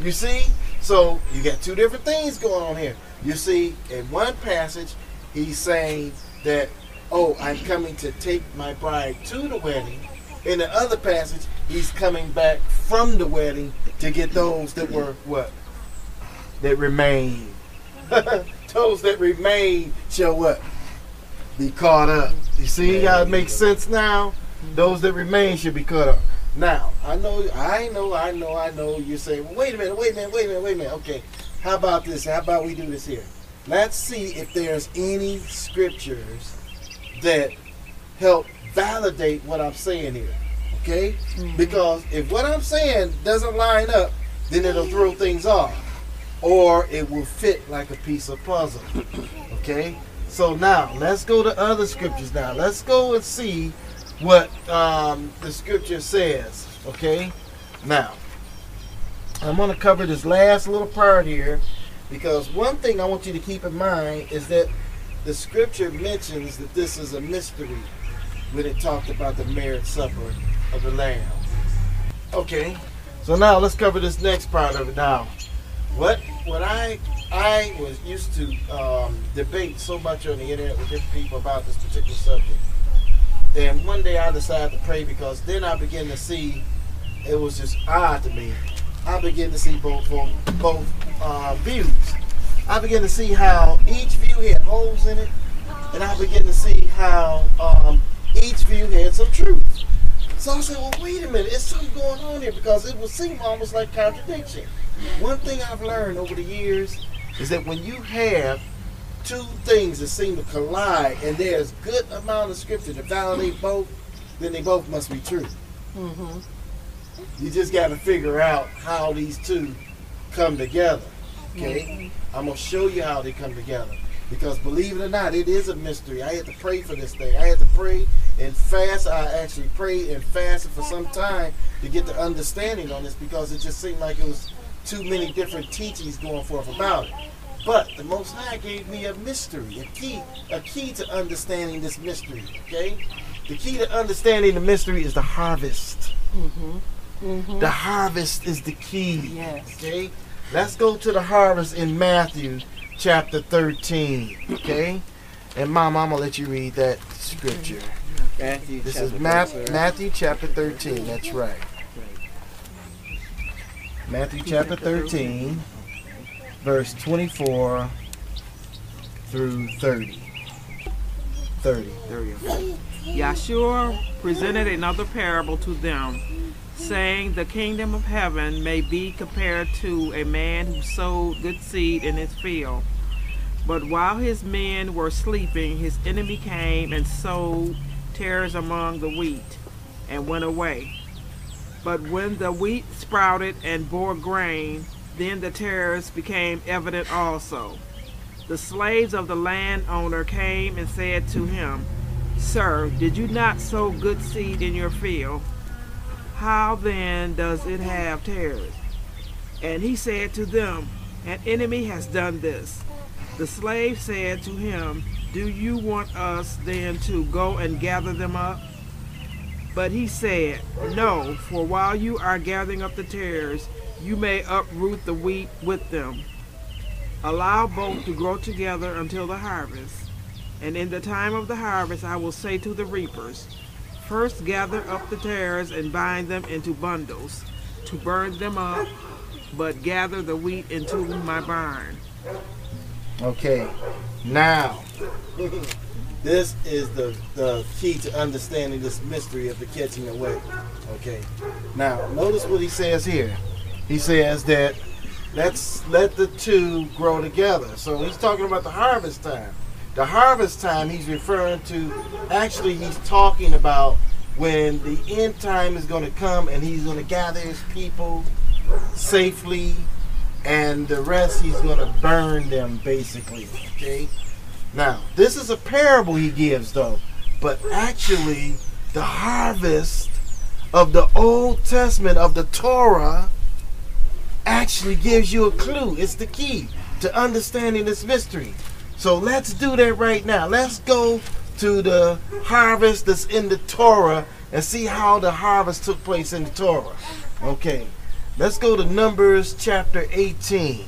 Speaker 2: You see? So you got two different things going on here. You see, in one passage, he's saying that, oh, I'm coming to take my bride to the wedding. In the other passage, he's coming back from the wedding to get those that were what? That remain. those that remain shall what? Be caught up. You see how it makes sense now? Those that remain should be caught up. Now, I know, I know, I know, I know. you say, well, wait a minute, wait a minute, wait a minute, wait a minute. Okay, how about this? How about we do this here? Let's see if there's any scriptures that help validate what I'm saying here. Okay? Mm-hmm. Because if what I'm saying doesn't line up, then it'll throw things off. Or it will fit like a piece of puzzle. Okay? So now let's go to other scriptures now. Let's go and see what um, the scripture says. Okay? Now, I'm going to cover this last little part here because one thing I want you to keep in mind is that the scripture mentions that this is a mystery when it talked about the marriage supper of the Lamb. Okay, so now let's cover this next part of it now. What what I I was used to um, debate so much on the internet with different people about this particular subject. And one day I decided to pray because then I began to see it was just odd to me. I began to see both both, uh, views. I began to see how each view had holes in it, and I began to see how um, each view had some truth. So I said, well, wait a minute, it's something going on here because it would seem almost like contradiction. One thing I've learned over the years is that when you have two things that seem to collide and there's good amount of scripture to validate both, then they both must be true.
Speaker 3: Mm-hmm.
Speaker 2: You just got to figure out how these two come together. Okay? I'm going to show you how they come together. Because believe it or not, it is a mystery. I had to pray for this thing. I had to pray and fast. I actually prayed and fasted for some time to get the understanding on this because it just seemed like it was too many different teachings going forth about it. But the Most High gave me a mystery, a key, a key to understanding this mystery. Okay, the key to understanding the mystery is the harvest.
Speaker 3: Mm-hmm. Mm-hmm.
Speaker 2: The harvest is the key.
Speaker 3: Yes.
Speaker 2: Okay, let's go to the harvest in Matthew chapter 13. Okay, and Mom, I'm gonna let you read that scripture.
Speaker 5: Matthew
Speaker 2: This
Speaker 5: chapter
Speaker 2: is Ma-
Speaker 5: 13.
Speaker 2: Matthew chapter 13. That's right. Matthew chapter 13, verse 24 through 30. 30.
Speaker 4: There you go. Yahshua presented another parable to them, saying, The kingdom of heaven may be compared to a man who sowed good seed in his field. But while his men were sleeping, his enemy came and sowed tares among the wheat, and went away. But when the wheat sprouted and bore grain, then the tares became evident also. The slaves of the landowner came and said to him, Sir, did you not sow good seed in your field? How then does it have tares? And he said to them, An enemy has done this. The slave said to him, Do you want us then to go and gather them up? But he said, No, for while you are gathering up the tares, you may uproot the wheat with them. Allow both to grow together until the harvest. And in the time of the harvest, I will say to the reapers, First gather up the tares and bind them into bundles, to burn them up, but gather the wheat into my barn.
Speaker 2: Okay, now, this is the, the key to understanding this mystery of the catching away. Okay, now, notice what he says here. He says that let's let the two grow together. So he's talking about the harvest time. The harvest time he's referring to, actually, he's talking about when the end time is going to come and he's going to gather his people safely and the rest he's going to burn them basically okay now this is a parable he gives though but actually the harvest of the old testament of the torah actually gives you a clue it's the key to understanding this mystery so let's do that right now let's go to the harvest that's in the torah and see how the harvest took place in the torah okay Let's go to Numbers chapter 18.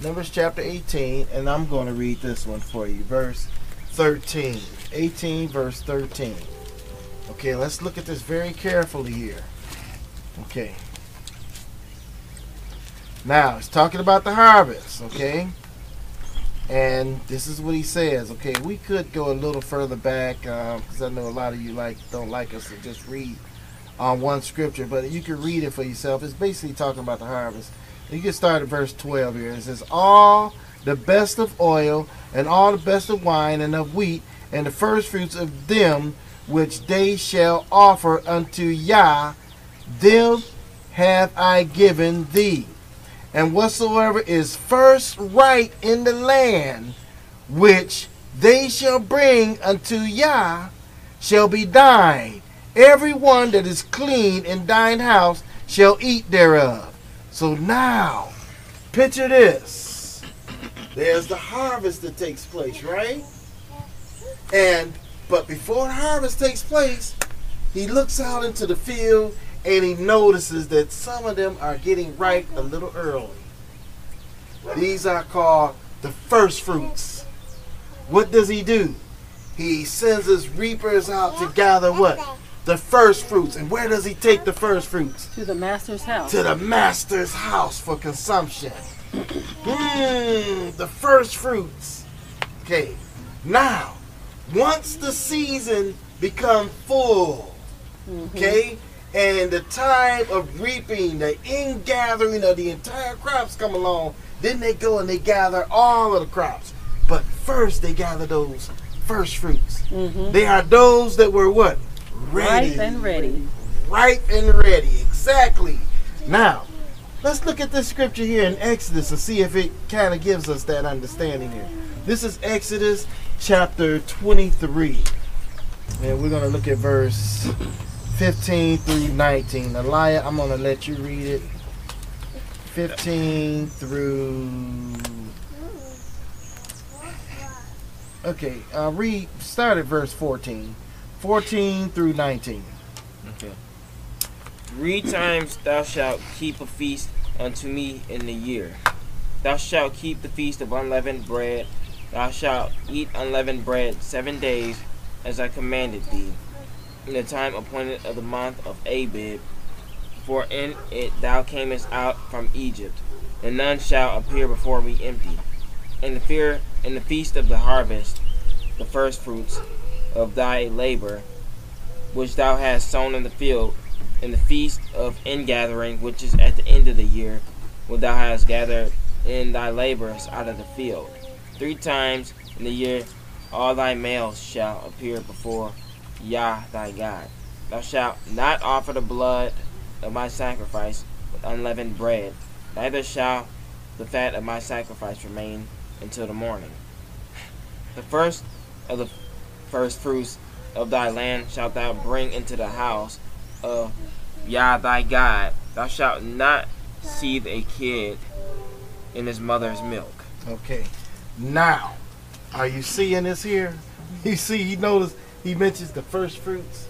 Speaker 2: Numbers chapter 18, and I'm going to read this one for you. Verse 13. 18, verse 13. Okay, let's look at this very carefully here. Okay. Now, he's talking about the harvest, okay? And this is what he says. Okay, we could go a little further back um, because I know a lot of you like don't like us to just read on one scripture, but you can read it for yourself. It's basically talking about the harvest. You can start at verse 12 here. It says, All the best of oil, and all the best of wine, and of wheat, and the first fruits of them which they shall offer unto Yah, them have I given thee. And whatsoever is first right in the land, which they shall bring unto Yah, shall be thine. Every one that is clean in thine house shall eat thereof. So now, picture this. There's the harvest that takes place, right? And but before harvest takes place, he looks out into the field and he notices that some of them are getting ripe a little early. These are called the first fruits. What does he do? He sends his reapers out to gather what? The first fruits. And where does he take the first fruits?
Speaker 3: To the master's house.
Speaker 2: To the master's house for consumption. Mmm, the first fruits. Okay. Now, once the season become full, mm-hmm. okay, and the time of reaping, the ingathering of the entire crops come along, then they go and they gather all of the crops. But first they gather those first fruits.
Speaker 3: Mhm.
Speaker 2: They are those that were what? Ready.
Speaker 3: Ripe and ready.
Speaker 2: Ripe and ready. Exactly. Now, let's look at this scripture here in Exodus and see if it kind of gives us that understanding here. This is Exodus chapter 23. And we're going to look at verse 15 through 19. Elia, I'm going to let you read it. 15 through. Okay, uh, read. Start at verse 14. 14 through 19.
Speaker 5: Okay. Three times thou shalt keep a feast unto me in the year. Thou shalt keep the feast of unleavened bread. Thou shalt eat unleavened bread seven days, as I commanded thee, in the time appointed of the month of Abib. For in it thou camest out from Egypt, and none shall appear before me empty. In the fear, in the feast of the harvest, the first fruits of thy labor, which thou hast sown in the field, in the feast of ingathering, which is at the end of the year, when thou hast gathered in thy labors out of the field. Three times in the year all thy males shall appear before Yah thy God. Thou shalt not offer the blood of my sacrifice with unleavened bread, neither shall the fat of my sacrifice remain until the morning. The first of the first fruits of thy land shalt thou bring into the house of Yah thy God. Thou shalt not seethe a kid in his mother's milk.
Speaker 2: Okay. Now, are you seeing this here? You see, he noticed he mentions the first fruits.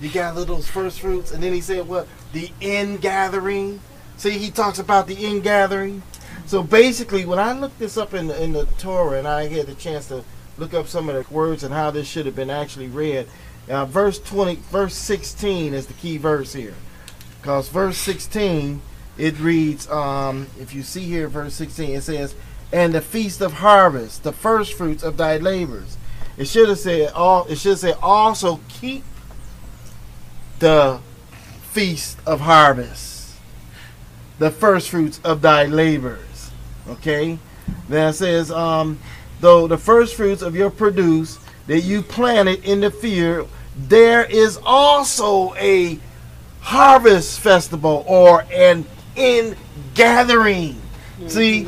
Speaker 2: You gather those first fruits, and then he said what? The ingathering. See, he talks about the ingathering. So basically, when I looked this up in the, in the Torah, and I had the chance to look up some of the words and how this should have been actually read, uh, verse twenty, verse sixteen is the key verse here, because verse sixteen it reads, um, if you see here, verse sixteen, it says, "And the feast of harvest, the first fruits of thy labors." It should have said all. It should say also keep the feast of harvest, the first fruits of thy labors. Okay. Then it says, um, though the first fruits of your produce that you planted in the field, there is also a harvest festival or an in gathering. See,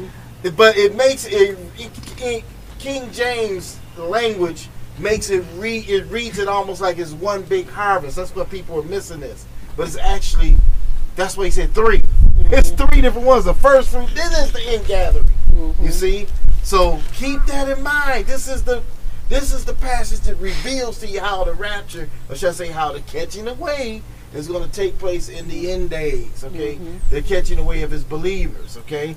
Speaker 2: but it makes it, it- it- King James language makes it read it reads it almost like it's one big harvest. That's what people are missing this, but it's actually that's why he said 3 mm-hmm. It's three different ones. The first fruit, this is the end gathering. Mm-hmm. You see, so keep that in mind. This is the this is the passage that reveals to you how the rapture, or should I say, how the catching away is going to take place in the end days. Okay, mm-hmm. the catching away of his believers. Okay,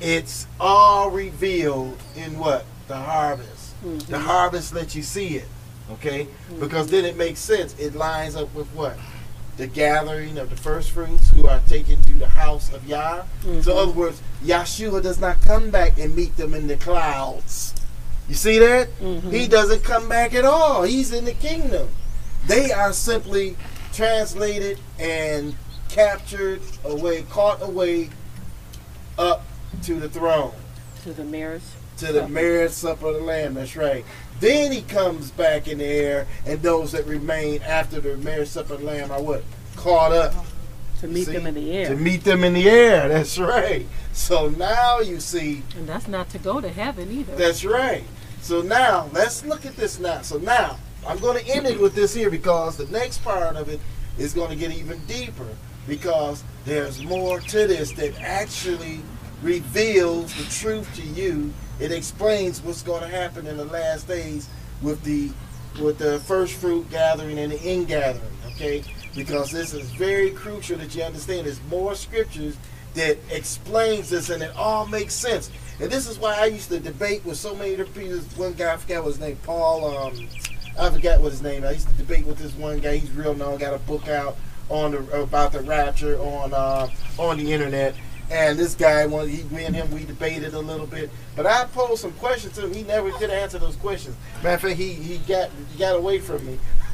Speaker 2: it's all revealed in what the harvest. The harvest lets you see it. Okay, because then it makes sense. It lines up with what the gathering of the first fruits who are taken to the house of Yah. So, in other words, Yahshua does not come back and meet them in the clouds. You see that? He mm-hmm. doesn't come back at all. He's in the kingdom. They are simply translated and captured away, caught away up to the throne,
Speaker 3: To the mirrors.
Speaker 2: To the marriage supper of the Lamb. That's right. Then he comes back in the air, and those that remain after the marriage supper of the Lamb are what? Caught up.
Speaker 3: To meet
Speaker 2: See?
Speaker 3: them in the air.
Speaker 2: To meet them in the air. That's right. So now you see
Speaker 3: and that's not to go to heaven either.
Speaker 2: that's right. So now let's look at this now. So now I'm going to end it with this here because the next part of it is going to get even deeper because there's more to this that actually reveals the truth to you. It explains what's going to happen in the last days with the with the first fruit gathering and the in gathering. Okay, because this is very crucial that you understand. There's more scriptures that explains this, and it all makes sense. And this is why I used to debate with so many different people. One guy, I forgot his name, Paul. Um, I forgot what his name. I used to debate with this one guy. He's real known. Got a book out on the about the rapture on uh, on the internet. And this guy, one, he, me and him, we debated a little bit. But I posed some questions to him. He never could answer those questions. Matter of fact, he he got he got away from me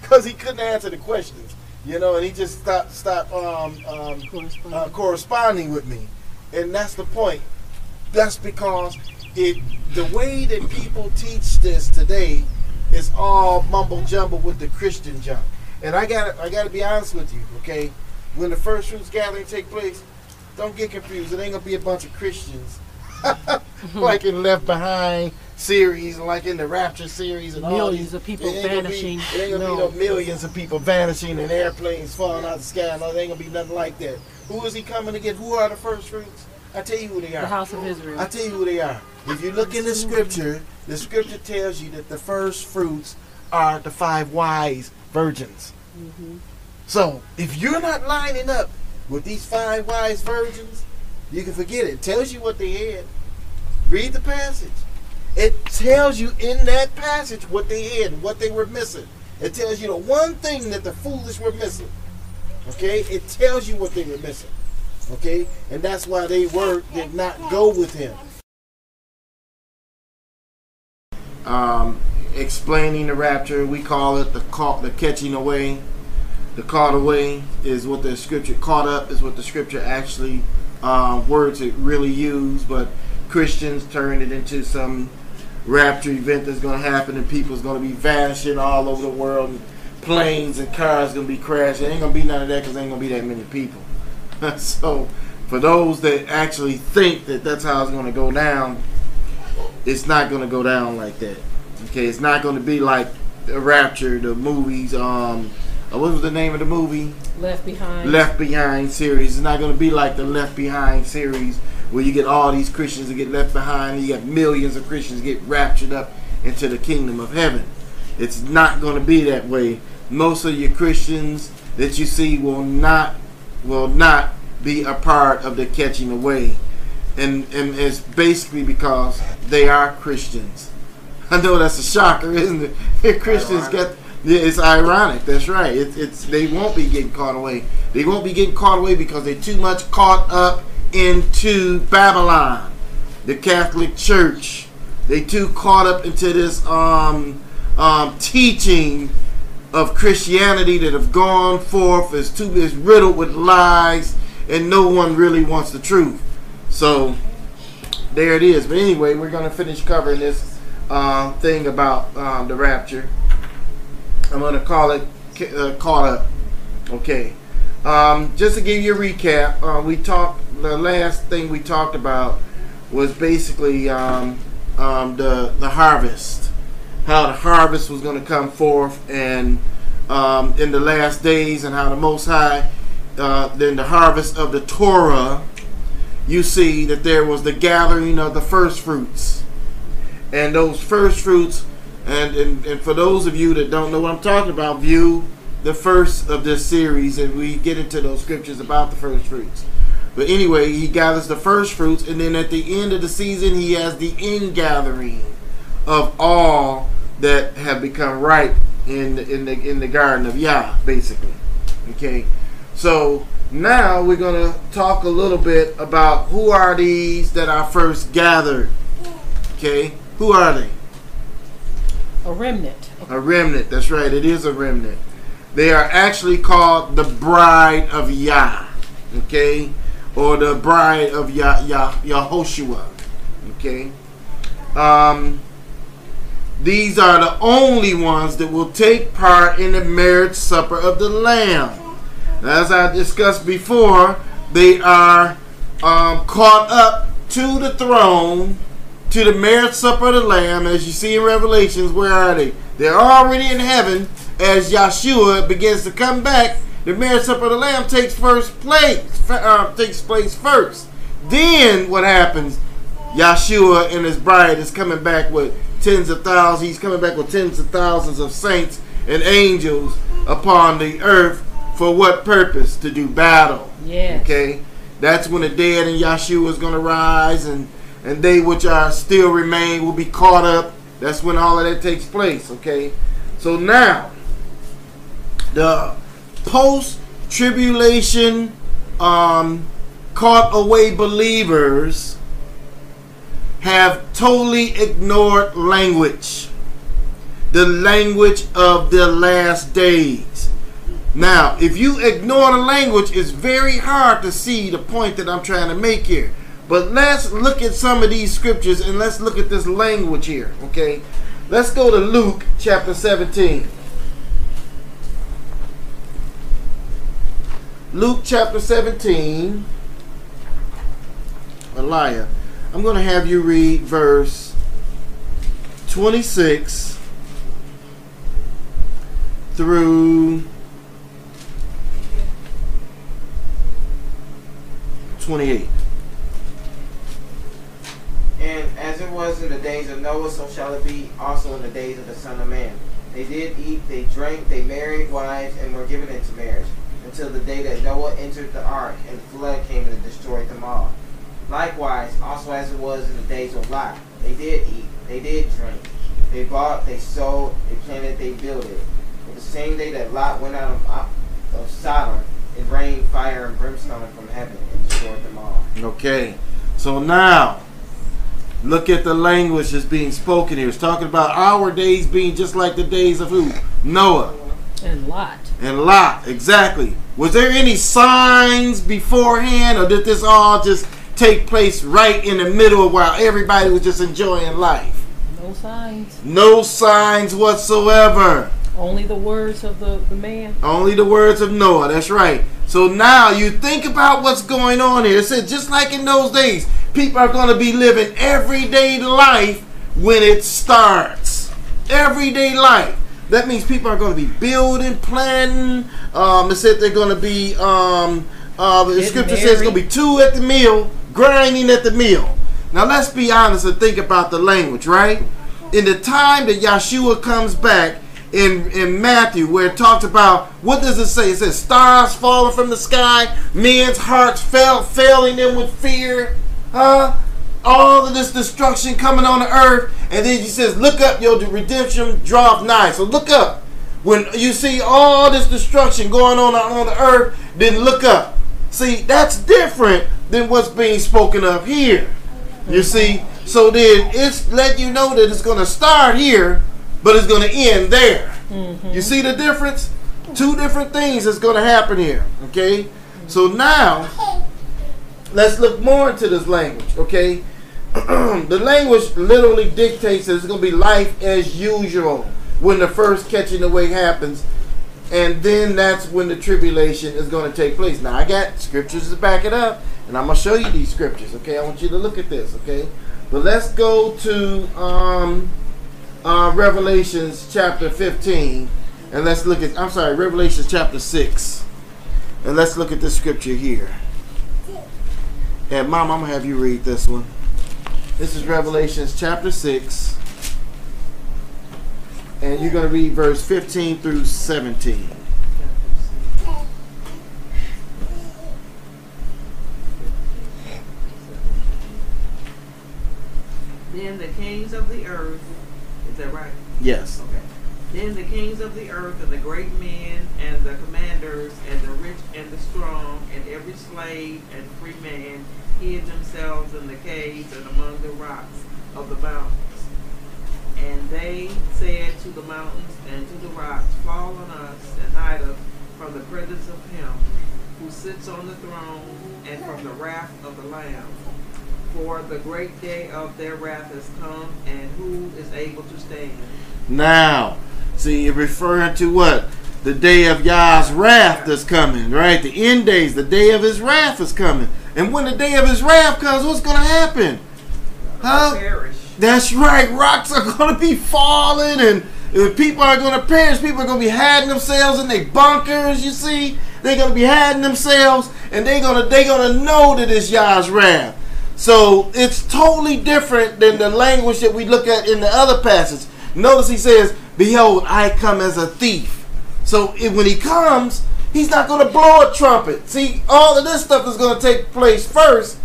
Speaker 2: because he couldn't answer the questions. You know, and he just stopped stopped um, um,
Speaker 3: Corresponding.
Speaker 2: uh, corresponding with me, and that's the point. That's because it the way that people teach this today is all mumble jumble with the Christian junk. And I got I got to be honest with you, okay? When the first fruits gathering take place, don't get confused. It ain't gonna be a bunch of Christians like in Left Behind series, like in the Rapture series, and all
Speaker 3: Millions
Speaker 2: these
Speaker 3: of people
Speaker 2: it gonna be-
Speaker 3: vanishing.
Speaker 2: It ain't gonna
Speaker 3: No.
Speaker 2: be no millions of people vanishing and airplanes falling out of the sky. No, there ain't gonna be nothing like that. Who is he coming to get? Who are the first fruits? I tell you who they are.
Speaker 3: the house of Israel.
Speaker 2: I tell you who they are. If you look in the scripture, the scripture tells you that the first fruits are the five wise virgins. Mm-hmm. So if you're not lining up with these five wise virgins, you can forget it. It tells you what they had. Read the passage. It tells you in that passage what they had and what they were missing. It tells you the one thing that the foolish were missing. Okay? It tells you what they were missing. Okay? And that's why they were did not go with him. Um, explaining the rapture, we call it the caught, the catching away. The caught away is what the scripture caught up is what the scripture actually um, words it really use, but Christians turned it into some rapture event that's going to happen and people's going to be vanishing all over the world. Planes and cars going to be crashing. Ain't going to be none of that because ain't going to be that many people. so, for those that actually think that that's how it's going to go down, it's not going to go down like that. Okay, it's not going to be like the Rapture, the movies. Um, uh, what was the name of the movie?
Speaker 3: Left behind.
Speaker 2: Left Behind series. It's not going to be like the Left Behind series where you get all these Christians that get left behind and you got millions of Christians get raptured up into the kingdom of heaven. It's not going to be that way. Most of your Christians that you see will not will not be a part of the catching away. And and it's basically because they are Christians. I know that's a shocker, isn't it? If Christians get yeah, it's ironic. That's right. It, it's they won't be getting caught away. They won't be getting caught away because they're too much caught up into Babylon, the Catholic Church. They too caught up into this um, um, teaching of Christianity that have gone forth is too is riddled with lies, and no one really wants the truth. So there it is. But anyway, we're gonna finish covering this uh, thing about um, the rapture. I'm gonna call it uh, caught up. Okay. Um, just to give you a recap, uh, we talked. The last thing we talked about was basically um, um, the the harvest, how the harvest was going to come forth, and um, in the last days, and how the Most High, uh, then the harvest of the Torah, you see that there was the gathering of the first fruits, and those first fruits, and and, and for those of you that don't know what I'm talking about, view the first of this series, and we get into those scriptures about the first fruits. But anyway, he gathers the first fruits, and then at the end of the season, he has the ingathering of all that have become ripe in the, in the in the garden of Yah, basically. Okay, so now we're gonna talk a little bit about who are these that are first gathered. Okay, who are they?
Speaker 3: A remnant.
Speaker 2: A remnant. That's right. It is a remnant. They are actually called the bride of Yah. Okay, or the bride of Yah Yah Yahoshua. Okay. Um, these are the only ones that will take part in the marriage supper of the Lamb. As I discussed before, they are um, caught up to the throne, to the marriage supper of the Lamb. As you see in Revelations, where are they? They're already in heaven. As Yeshua begins to come back, the marriage supper of the Lamb takes first place. Uh, takes place first. Then what happens? Yeshua and his bride is coming back with tens of thousands. He's coming back with tens of thousands of saints and angels upon the earth for what purpose? To do battle.
Speaker 3: Yeah.
Speaker 2: Okay. That's when the dead in Yeshua is going to rise, and and they which are still remain will be caught up. That's when all of that takes place. Okay. So now, the post tribulation um, caught away believers have totally ignored language, the language of the last days. Now, if you ignore the language, it's very hard to see the point that I'm trying to make here. But let's look at some of these scriptures and let's look at this language here, okay? Let's go to Luke chapter 17. Luke chapter 17. Elijah. I'm going to have you read verse 26 through 28.
Speaker 5: And as it was in the days of Noah, so shall it be also in the days of the Son of Man. They did eat, they drank, they married wives, and were given into marriage, until the day that Noah entered the ark, and the flood came and destroyed them all. Likewise, also as it was in the days of Lot, they did eat, they did drink, they bought, they sold, they planted, they builded. But the same day that Lot went out of, of Sodom, it rained fire and brimstone from heaven and destroyed them all.
Speaker 2: Okay. So now, look at the language that's being spoken here. It's talking about our days being just like the days of who? Noah
Speaker 3: And Lot.
Speaker 2: and Lot. Exactly. Was there any signs beforehand, or did this all just take place right in the middle while everybody was just enjoying life?
Speaker 3: No signs.
Speaker 2: No signs whatsoever.
Speaker 3: Only the words of the, the man.
Speaker 2: Only the words of Noah. That's right. So now you think about what's going on here. It said just like in those days, people are going to be living everyday life when it starts. Everyday life. That means people are going to be building, planting. Um, it said they're going to be. Um, uh, the
Speaker 3: Getting
Speaker 2: scripture says it's going to be two at the meal, grinding at the meal. Now let's be honest and think about the language, right? In the time that Yeshua comes back, in, in Matthew where it talks about what does it say? It says stars falling from the sky, men's hearts fell failing them with fear, huh? All of this destruction coming on the earth, and then he says, "Look up, your redemption draweth nigh." So look up when you see all this destruction going on on the earth. Then look up. See, that's different than what's being spoken of here. You see, so then it's let you know that it's going to start here, but it's going to end there. You see the difference? Two different things is going to happen here. Okay, so now let's look more into this language. Okay, the language literally dictates that it's going to be life as usual when the first catching away happens, and then that's when the tribulation is going to take place. Now I got scriptures to back it up, and I'm going to show you these scriptures. Okay, I want you to look at this. Okay, but let's go to um, uh, Revelations chapter 15, and let's look at. I'm sorry, Revelations chapter 6, and let's look at this scripture here. And Mom, I'm gonna have you read this one. This is Revelations chapter 6. And you're going to read verse 15 through 17.
Speaker 4: Then the kings of the earth, is that right?
Speaker 2: Yes.
Speaker 4: Okay. Then the kings of the earth and the great men and the commanders and the rich and the strong and every slave and free man hid themselves in the caves and among the rocks of the mountains. And they said to the mountains and to the rocks, Fall on us and hide us from the presence of him who sits on the throne and from the wrath of the Lamb. For the great day of their wrath has come, and who is able to stand?
Speaker 2: Now, see, you're referring to what? The day of Yah's wrath that's coming, right? The end days, the day of his wrath is coming. And when the day of his wrath comes, what's going to happen? Huh?
Speaker 4: Perish.
Speaker 2: That's right. Rocks are going to be falling and people are going to perish. People are going to be hiding themselves in their bunkers, you see? They're going to be hiding themselves and they're going to they're going to know that it's Yah's wrath. So it's totally different than the language that we look at in the other passage. Notice he says, Behold, I come as a thief. So if, when he comes, he's not going to blow a trumpet. See, all of this stuff is going to take place first.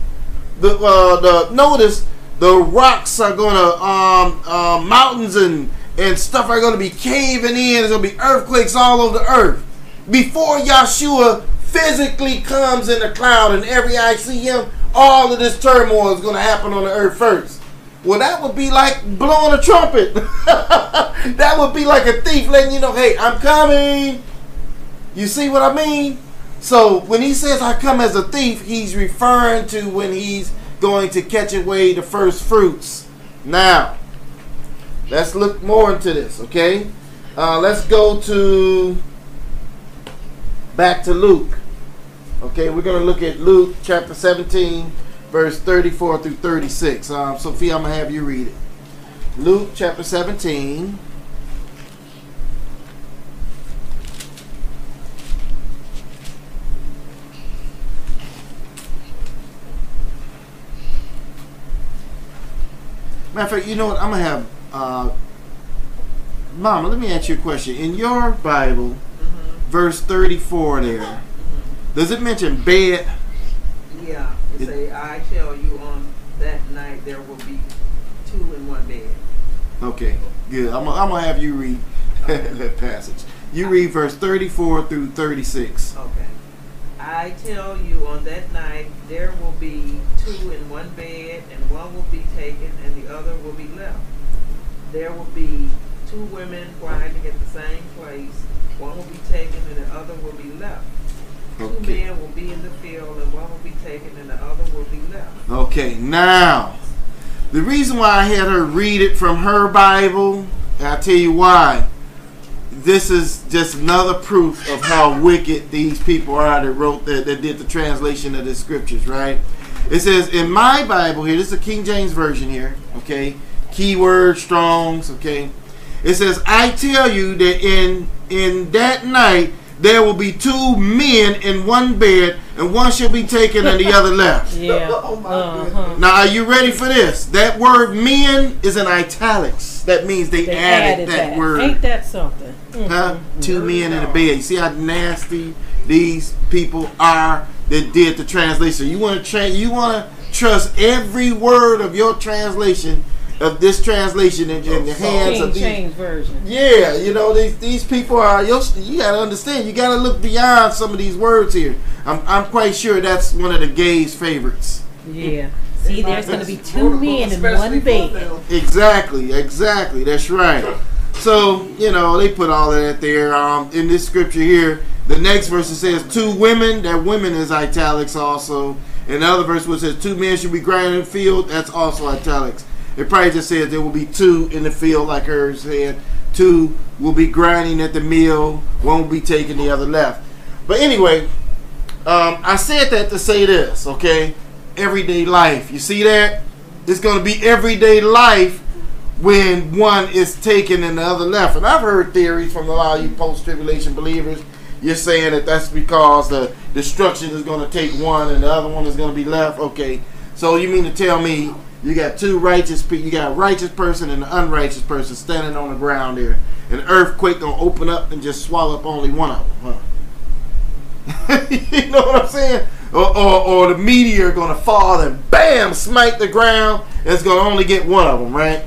Speaker 2: The, uh, the notice the rocks are going to um, uh, mountains and and stuff are going to be caving in. There's going to be earthquakes all over the earth before Yahshua physically comes in the cloud and every eye see him. All of this turmoil is going to happen on the earth first. Well, that would be like blowing a trumpet. that would be like a thief letting you know, hey, I'm coming. You see what I mean? So when he says I come as a thief, he's referring to when he's going to catch away the first fruits. Now, let's look more into this, okay? Uh, let's go to back to Luke. Okay, we're going to look at Luke chapter 17, verse 34 through 36. Um, Sophia, I'm going to have you read it. Luke chapter 17. Matter of fact, you know what? I'm gonna have uh, Mama. Let me ask you a question. In your Bible,
Speaker 4: Mm-hmm.
Speaker 2: verse 34, there does it mention bed?
Speaker 4: Yeah, it
Speaker 2: It-
Speaker 4: say, I tell you on that night there will be two in one bed.
Speaker 2: Okay, good. I'm, I'm gonna have you read that passage. You read verse 34 through 36.
Speaker 4: Okay. I tell you on that night there will be two in one bed, and one will be taken and the other will be left. There will be two women grinding at the same place. One will be taken and the other will be left. Two
Speaker 2: Okay.
Speaker 4: men will be in the field, and one will be taken and the other will be left.
Speaker 2: Okay, now the reason why I had her read it from her Bible, and I'll tell you why. This is just another proof of how wicked these people are that wrote that, that did the translation of the scriptures, right? It says in my Bible here, this is a King James version here, okay? Keyword Strongs, okay? It says, I tell you that in in that night there will be two men in one bed, and one shall be taken and the other left.
Speaker 3: Yeah.
Speaker 2: Oh
Speaker 3: uh-huh.
Speaker 2: Now, are you ready for this? That word men is in italics. That means they,
Speaker 3: They
Speaker 2: added, that, word.
Speaker 3: Ain't that something? Mm.
Speaker 2: huh? Two men in a bed. You see how nasty these people are that did the translation. You want to tra- you want to trust every word of your translation of this translation in, in the hands
Speaker 3: King
Speaker 2: of these
Speaker 3: James version.
Speaker 2: yeah, you know these these people are you you gotta understand. You gotta look beyond some of these words here. I'm I'm quite sure that's one of the gays' favorites.
Speaker 3: Yeah. See, there's going to be two men in one bed.
Speaker 2: Exactly, exactly. That's right. So you know they put all of that there. Um, in this scripture here, the next verse it says two women. That women is italics also. Another verse which says two men should be grinding in the field, that's also italics. It probably just says there will be two in the field, like hers said. Two will be grinding at the mill. One will be taking the other left. But anyway, um, I said that to say this, okay? Everyday life. You see that? It's going to be everyday life when one is taken and the other left. And I've heard theories from a lot of you post tribulation believers. You're saying that that's because the destruction is going to take one and the other one is going to be left. Okay. So you mean to tell me you got two righteous people, you got a righteous person and an unrighteous person standing on the ground there. An earthquake to open up and just swallow up only one of them, huh? you know what I'm saying? Or, or, or the meteor gonna fall and bam, smite the ground. It's gonna only get one of them, right?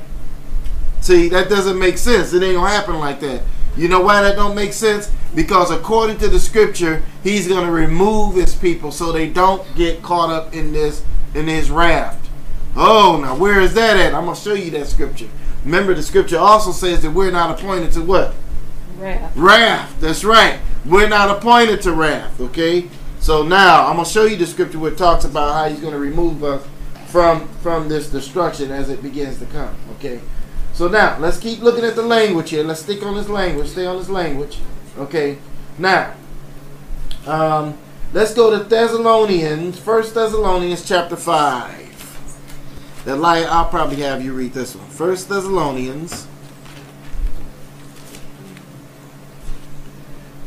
Speaker 2: See, that doesn't make sense. It ain't gonna happen like that. You know why that don't make sense? Because according to the scripture, he's gonna remove his people so they don't get caught up in this in his raft. Oh, now where is that at? I'm gonna show you that scripture. Remember, the scripture also says that we're not appointed to what?
Speaker 3: Wrath.
Speaker 2: Wrath. That's right. We're not appointed to wrath. Okay. So now I'm gonna show you the scripture where it talks about how He's gonna remove us from from this destruction as it begins to come. Okay. So now let's keep looking at the language here. Let's stick on this language. Stay on this language. Okay. Now, um, let's go to Thessalonians, First Thessalonians chapter five. That lie, I'll probably have you read this one. First Thessalonians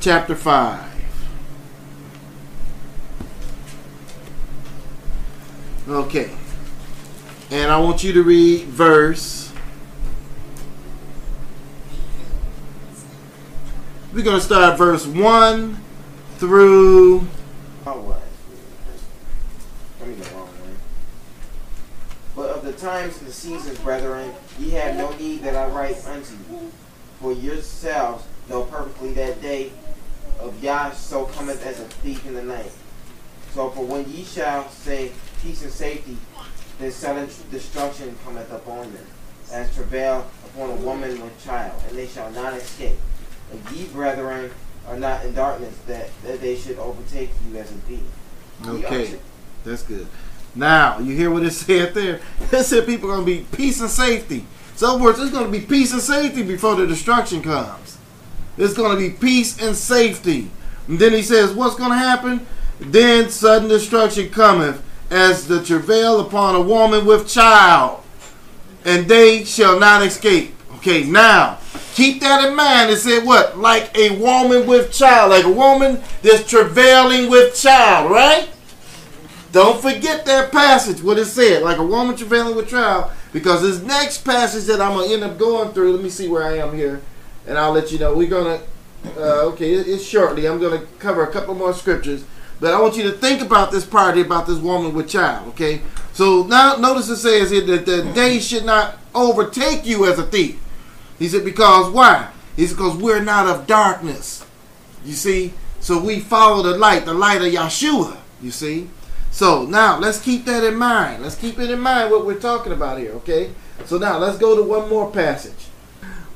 Speaker 2: chapter five. Okay. And I want you to read verse. We're going to start verse 1 through.
Speaker 5: All right. I mean the wrong one. But of the times and the seasons, brethren, ye have no need that I write unto you. For yourselves know perfectly that day of Yah so cometh as a thief in the night. So for when ye shall say peace and safety, then sudden destruction cometh upon them, as travail upon a woman with child, and they shall not escape. And ye, brethren, are not in darkness, that, that they should overtake you as a thief.
Speaker 2: Okay. That's good. Now, you hear what it said there? It said people are going to be peace and safety. So, in other words, it's going to be peace and safety before the destruction comes. It's going to be peace and safety. And then he says, what's going to happen? Then sudden destruction cometh as the travail upon a woman with child, and they shall not escape. Okay, now, keep that in mind. It said what? Like a woman with child. Like a woman that's travailing with child, right? Don't forget that passage, what it said, like a woman travailing with child, because this next passage that I'm going to end up going through, let me see where I am here, and I'll let you know. We're going to, uh, okay, it's shortly. I'm going to cover a couple more scriptures, but I want you to think about this part here about this woman with child, okay? So now notice it says here that the day should not overtake you as a thief. He said, because why? He said, because we're not of darkness. You see? So we follow the light, the light of Yeshua. You see? So now let's keep that in mind. Let's keep it in mind what we're talking about here, okay? So now let's go to one more passage.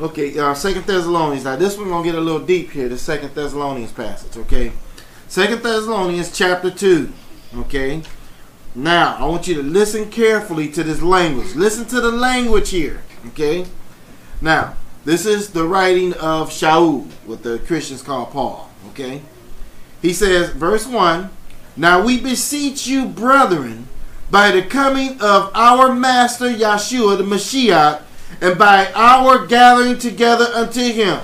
Speaker 2: Okay, uh, Second Thessalonians. Now this one gonna get a little deep here. The Second Thessalonians passage, okay? Second Thessalonians chapter two, okay? Now I want you to listen carefully to this language. Listen to the language here, okay? Now this is the writing of Shaul, what the Christians call Paul, okay? He says, verse one. Now we beseech you, brethren, by the coming of our Master Yeshua the Mashiach, and by our gathering together unto him,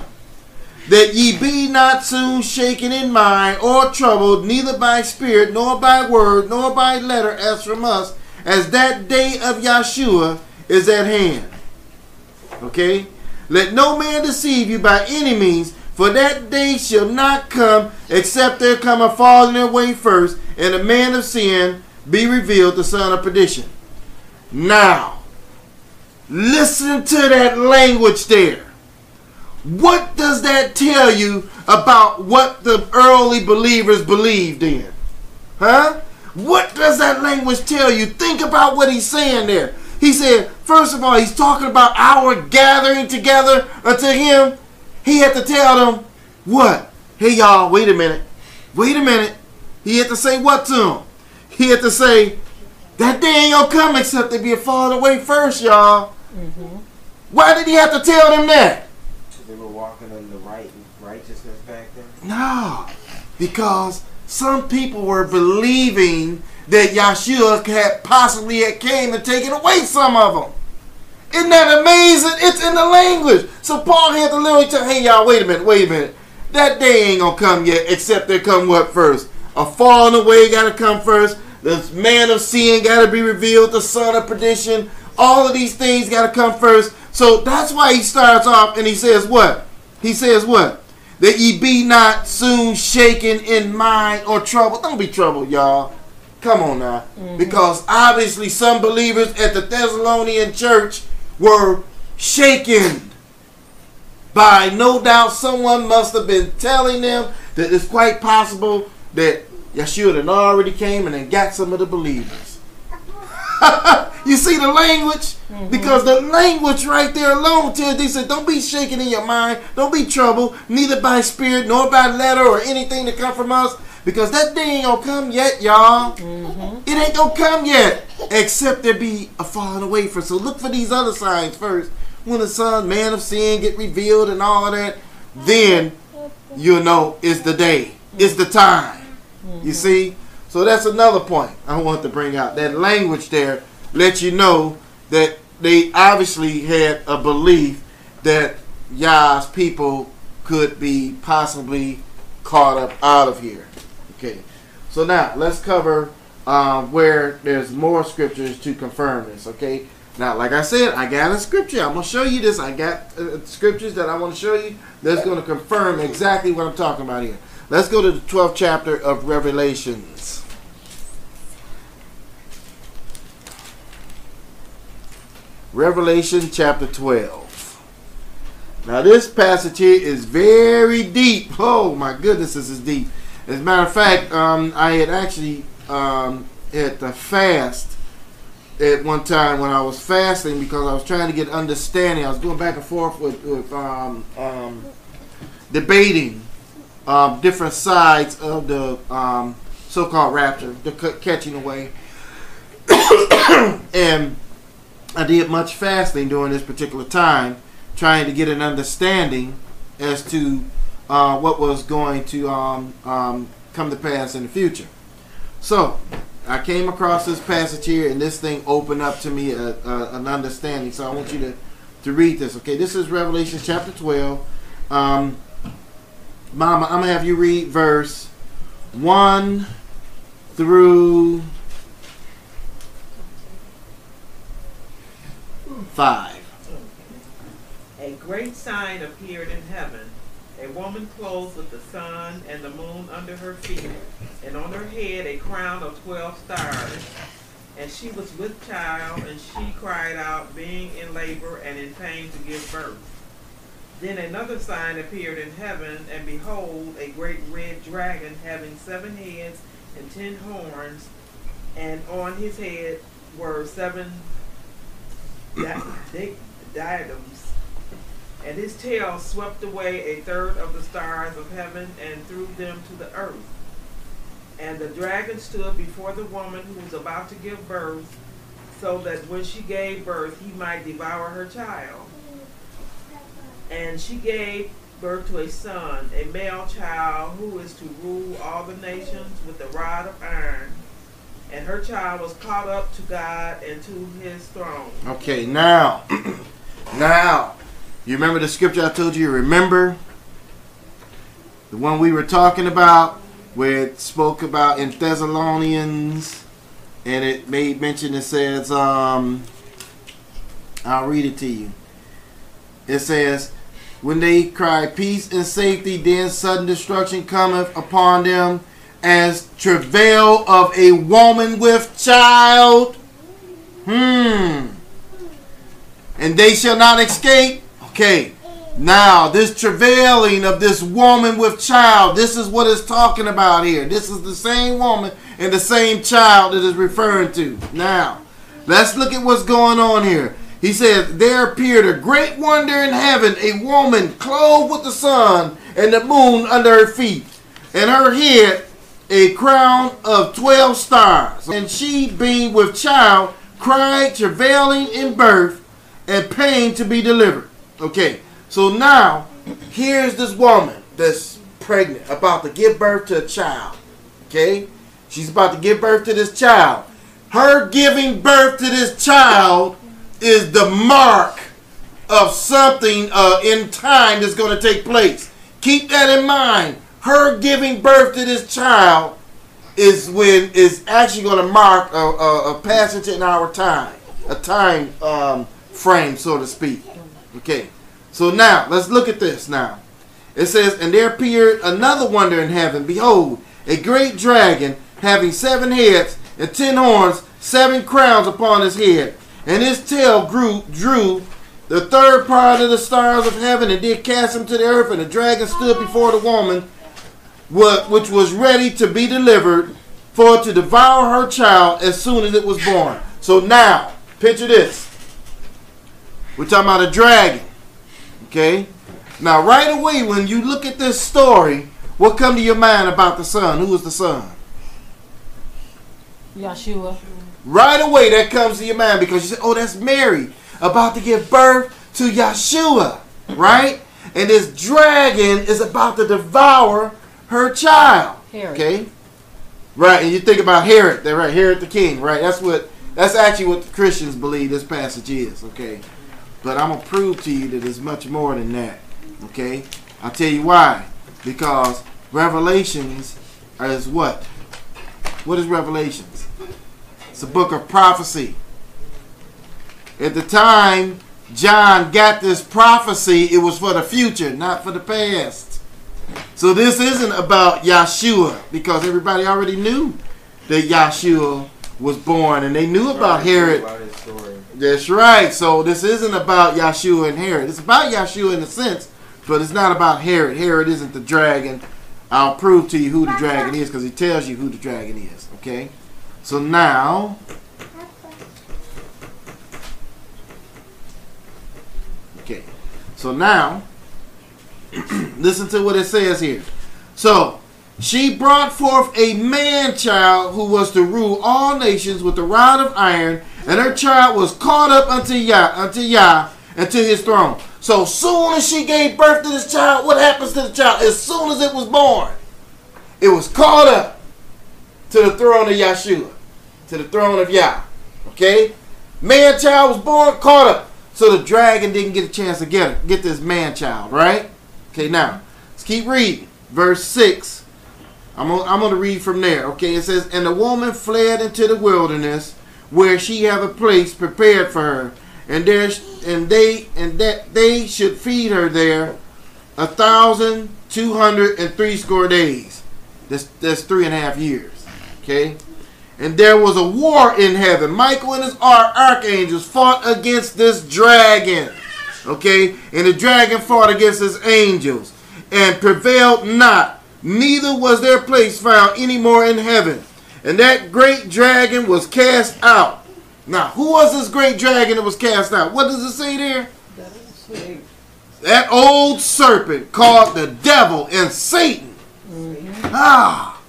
Speaker 2: that ye be not soon shaken in mind or troubled, neither by spirit, nor by word, nor by letter as from us, as that day of Yeshua is at hand. Okay? Let no man deceive you by any means, for that day shall not come except there come a fall in their way first, and a man of sin be revealed, the son of perdition. Now, listen to that language there. What does that tell you about what the early believers believed in? Huh? What does that language tell you? Think about what he's saying there. He said, first of all, he's talking about our gathering together unto him. He had to tell them, what? Hey, y'all, wait a minute. Wait a minute. He had to say what to them? He had to say, that day ain't gonna come except they be far away first, y'all. Mm-hmm. Why did he have to tell them that?
Speaker 5: They were walking in the right righteousness back then.
Speaker 2: No, because some people were believing that Yeshua had possibly had came and taken away some of them. Isn't that amazing? It's in the language. So Paul had to literally tell, hey y'all, wait a minute, wait a minute. That day ain't gonna come yet, except there come what first? A falling away gotta come first. The man of sin gotta be revealed. The son of perdition. All of these things gotta come first. So that's why he starts off and he says what? He says what? That ye be not soon shaken in mind or troubled. Don't be troubled, y'all. Come on now. Mm-hmm. Because obviously some believers at the Thessalonian church were shaken by no doubt someone must have been telling them that it's quite possible that Yeshua had already came and then got some of the believers. you see the language? Mm-hmm. Because the language right there alone tells they said, Don't be shaken in your mind, don't be troubled, neither by spirit nor by letter or anything that come from us, Because that day ain't gonna come yet, y'all.
Speaker 3: Mm-hmm.
Speaker 2: It ain't gonna come yet. Except there be a falling away from. So look for these other signs first. When the son, man of sin, get revealed and all of that, then you'll know it's the day. It's the time. You see? So that's another point I want to bring out. That language there lets you know that they obviously had a belief that Yah's people could be possibly caught up out of here. Okay. So now let's cover um, where there's more scriptures to confirm this. Okay. Now, like I said, I got a scripture. I'm gonna show you this. I got uh, scriptures that I want to show you that's to confirm exactly what I'm talking about here. Let's go to the 12th chapter of Revelations. Revelation chapter 12. Now, this passage here is very deep. Oh, my goodness, this is deep. As a matter of fact, um, I had actually um, had to fast at one time when I was fasting because I was trying to get understanding. I was going back and forth with, with um, um, debating um, different sides of the um, so-called rapture, the catching away, and I did much fasting during this particular time, trying to get an understanding as to uh, what was going to um, um, come to pass in the future. So I came across this passage here, and this thing opened up to me a, a, an understanding. So I want you to to read this. Okay, this is Revelation chapter twelve. Um, Mama, I'm gonna have you read verse one through five.
Speaker 4: A great sign appeared in heaven a woman clothed with the sun and the moon under her feet, and on her head a crown of twelve stars. And she was with child, and she cried out, being in labor and in pain to give birth. Then another sign appeared in heaven, and behold, a great red dragon having seven heads and ten horns, and on his head were seven di- di- diadems and his tail swept away a third of the stars of heaven and threw them to the earth. And the dragon stood before the woman who was about to give birth, so that when she gave birth, he might devour her child. And she gave birth to a son, a male child, who is to rule all the nations with a rod of iron. And her child was caught up to God and to his throne.
Speaker 2: Okay, now, now, you remember the scripture I told you? Remember the one we were talking about, where it spoke about in Thessalonians, and it made mention. It says, um, I'll read it to you. It says, "When they cry peace and safety, then sudden destruction cometh upon them." As travail of a woman with child. Hmm. And they shall not escape. Okay. Now, this travailing of this woman with child, this is what it's talking about here. This is the same woman and the same child it is referring to. Now, let's look at what's going on here. He says, There appeared a great wonder in heaven, a woman clothed with the sun and the moon under her feet, and her head a crown of twelve stars. And she, being with child, cried, travailing in birth, and pain to be delivered. Okay, so now here's this woman that's pregnant, about to give birth to a child. Okay, she's about to give birth to this child. Her giving birth to this child is the mark of something uh, in time that's going to take place. Keep that in mind. Her giving birth to this child is when is actually going to mark a, a, a passage in our time, a time um, frame, so to speak. Okay. So now let's look at this. Now it says, and there appeared another wonder in heaven. Behold, a great dragon having seven heads and ten horns, seven crowns upon his head, and his tail grew drew the third part of the stars of heaven and did cast them to the earth. And the dragon stood before the woman, which was ready to be delivered, for to devour her child as soon as it was born. So now, picture this. We're talking about a dragon. Okay? Now, right away, when you look at this story, what come to your mind about the son? Who is the son?
Speaker 3: Yeshua.
Speaker 2: Right away, that comes to your mind because you say, "Oh, that's Mary about to give birth to Yeshua," right? And this dragon is about to devour her child.
Speaker 3: Herod.
Speaker 2: Okay, right? And you think about Herod, that right? Herod the king, right? That's what. That's actually what the Christians believe this passage is. Okay, but I'm gonna prove to you that it's much more than that. Okay, I'll tell you why. Because Revelations is what? What is Revelations? It's a book of prophecy. At the time John got this prophecy, it was for the future, not for the past. So this isn't about Yeshua because everybody already knew that Yeshua was born and they knew about Herod. That's right. So this isn't about Yeshua and Herod. It's about Yeshua in a sense, but it's not about Herod. Herod isn't the dragon. I'll prove to you who the dragon is because he tells you who the dragon is. Okay. So now, okay. So now, listen to what it says here. So she brought forth a man child who was to rule all nations with a rod of iron, and her child was caught up unto Yah, unto Yah, and to his throne. So soon as she gave birth to this child, what happens to the child? As soon as it was born, it was caught up to the throne of Yeshua, to the throne of Yah. Okay? Man child was born, caught up. So the dragon didn't get a chance to get get this man child, right? Okay, now, let's keep reading. Verse 6. I'm gonna, I'm gonna read from there. Okay, it says, And the woman fled into the wilderness where she have a place prepared for her, and there and they and that they should feed her there a thousand two hundred and three score days. That's that's three and a half years. Okay? And there was a war in heaven. Michael and his archangels fought against this dragon. Okay? And the dragon fought against his angels and prevailed not. Neither was their place found any more in heaven. And that great dragon was cast out. Now, who was this great dragon that was cast out? What does it say there? That old serpent called the devil and Satan. Ah.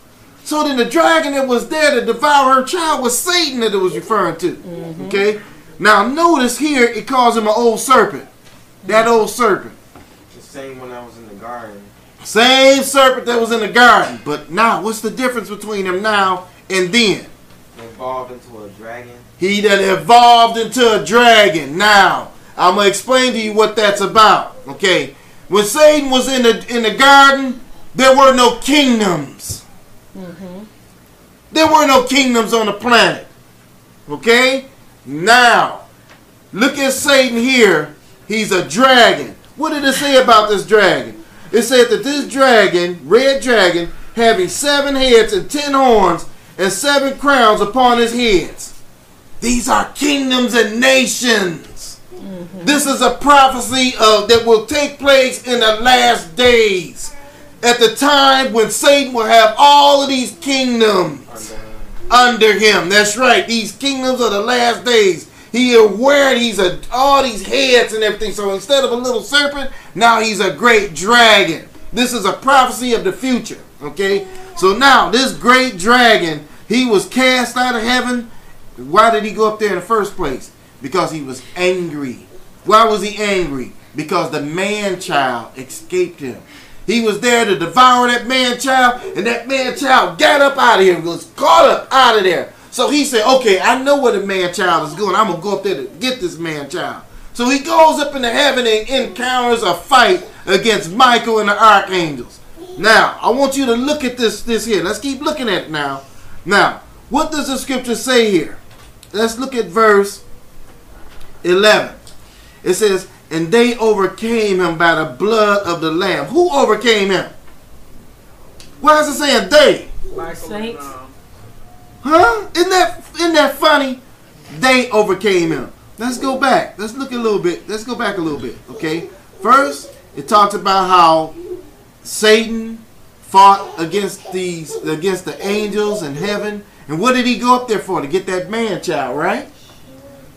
Speaker 2: So then the dragon that was there to devour her child was Satan that it was referring to. Okay? Now notice here it calls him an old serpent. That old serpent.
Speaker 5: The same when that was in the garden.
Speaker 2: Same serpent that was in the garden. But now, what's the difference between him now and then?
Speaker 5: Evolved into a dragon.
Speaker 2: He done evolved into a dragon. Now, I'm gonna explain to you what that's about. Okay, when Satan was in the in the garden, there were no kingdoms. Mm-hmm. There were no kingdoms on the planet. Okay, now look at Satan here. He's a dragon. What did it say about this dragon? It said that this dragon, red dragon, having seven heads and ten horns and seven crowns upon his heads. These are kingdoms and nations. This is a prophecy of that will take place in the last days. At the time when Satan will have all of these kingdoms
Speaker 5: Under
Speaker 2: him. That's right. These kingdoms of the last days. He wearing he's a all these heads and everything. So instead of a little serpent, now he's a great dragon. This is a prophecy of the future. Okay. So now this great dragon, he was cast out of heaven. Why did he go up there in the first place? Because he was angry. Why was he angry? Because the man child escaped him. He was there to devour that man child, and that man child got up out of here, was caught up out of there. So he said, Okay, I know where the man child is going. I'm going to go up there to get this man child. So he goes up into heaven and encounters a fight against Michael and the archangels. Now, I want you to look at this, this here. Let's keep looking at it now. Now, what does the scripture say here? Let's look at verse 11. It says, And they overcame him by the blood of the Lamb. Who overcame him? Why is it saying they?
Speaker 3: My saints.
Speaker 2: Huh? Isn't that isn't that funny? They overcame him. Let's go back. Let's look a little bit. Let's go back a little bit. Okay. First, it talks about how Satan fought against these against the angels in heaven. And what did he go up there for? To get that man child, right?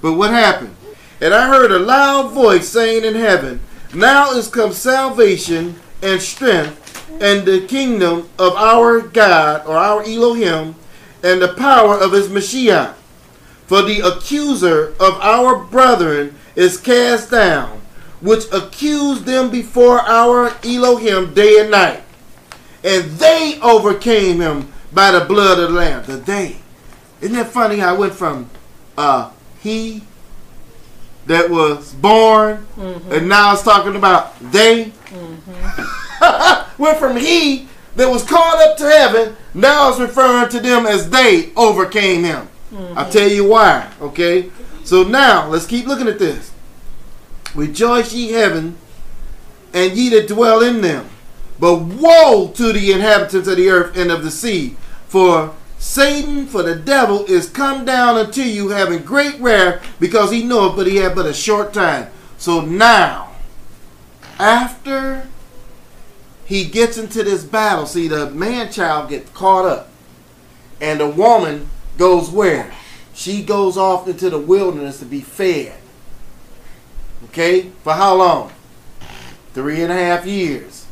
Speaker 2: But what happened? And I heard a loud voice saying in heaven, Now is come salvation and strength and the kingdom of our God or our Elohim and the power of his Mashiach. For the accuser of our brethren is cast down, which accused them before our Elohim day and night. And they overcame him by the blood of the Lamb. The they. Isn't that funny how I went from uh, he that was born, mm-hmm. and now it's talking about they? Mm-hmm. went from he that was called up to heaven, now it's referring to them as they overcame him. I'll mm-hmm. tell you why, okay? So now, let's keep looking at this. Rejoice ye heaven, and ye that dwell in them. But woe to the inhabitants of the earth and of the sea, for Satan, for the devil, is come down unto you having great wrath, because he knoweth, but he had but a short time. So now, after he gets into this battle, see the man child gets caught up, and the woman goes where? She goes off into the wilderness to be fed. Okay? For how long? Three and a half years.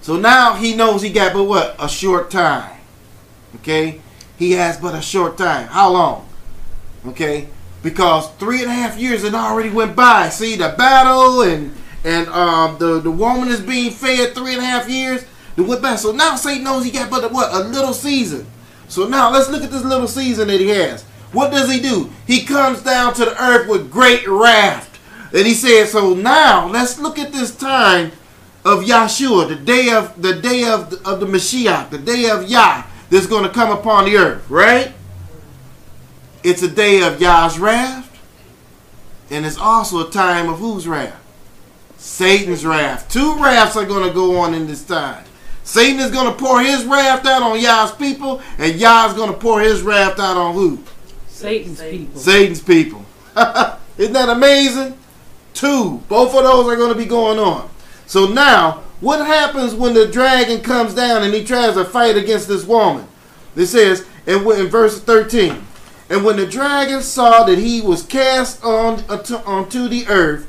Speaker 2: So now he knows he got but what? A short time. Okay? He has but a short time. How long? Okay? Because three and a half years had already went by. See the battle and and um the, the woman is being fed three and a half years. It went by. So now Satan knows he got but a, what? A little season. So now let's look at this little season that he has. What does he do? He comes down to the earth with great wrath. And he said, so now let's look at this time of Yahshua, the day of the day of the, of the Mashiach, the day of Yah that's going to come upon the earth, right? It's a day of Yah's wrath, and it's also a time of whose wrath? Satan's wrath. Two wraths are going to go on in this time. Satan is going to pour his wrath out on Yah's people, and Yah is going to pour his wrath out on who?
Speaker 3: Satan's people.
Speaker 2: Satan's people. Isn't that amazing? Two. Both of those are going to be going on. So now, what happens when the dragon comes down and he tries to fight against this woman? It says and in, in verse 13, and when the dragon saw that he was cast on onto the earth,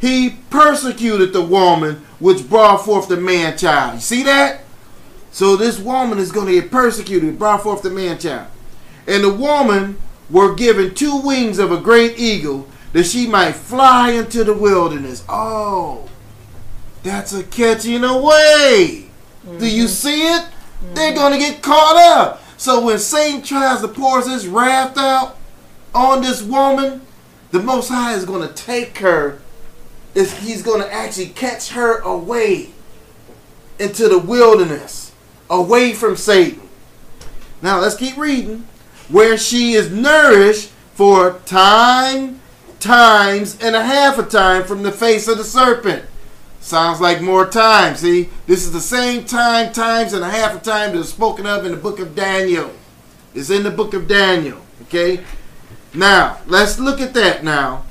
Speaker 2: he persecuted the woman which brought forth the man child. You see that? So this woman is going to get persecuted, brought forth the man child. And the woman were given two wings of a great eagle that she might fly into the wilderness. Oh, that's a catching away. Do you mm-hmm. see it? They're going to get caught up. So when Satan tries to pour his wrath out on this woman, the Most High is going to take her. Is he's going to actually catch her away into the wilderness, away from Satan. Now let's keep reading. Where she is nourished for time, times, and a half a time from the face of the serpent. Sounds like more time. See, this is the same time, times, and a half a time that is spoken of in the book of Daniel. It's in the book of Daniel. Okay. Now let's look at that now.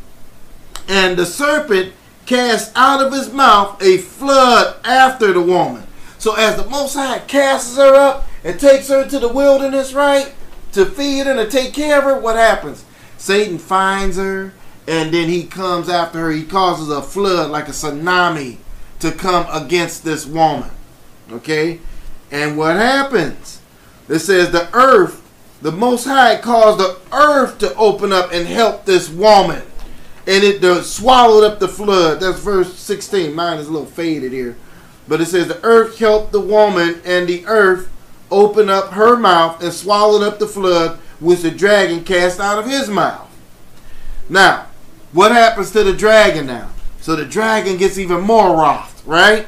Speaker 2: And the serpent cast out of his mouth a flood after the woman. So as the Most High casts her up and takes her to the wilderness, right, to feed and to take care of her, what happens? Satan finds her and then he comes after her. He causes a flood like a tsunami to come against this woman. Okay? And what happens? It says the earth, the Most High caused the earth to open up and help this woman. And it swallowed up the flood. That's verse 16. Mine is a little faded here. But it says the earth helped the woman, and the earth opened up her mouth and swallowed up the flood which the dragon cast out of his mouth. Now, what happens to the dragon now? So the dragon gets even more wroth, right?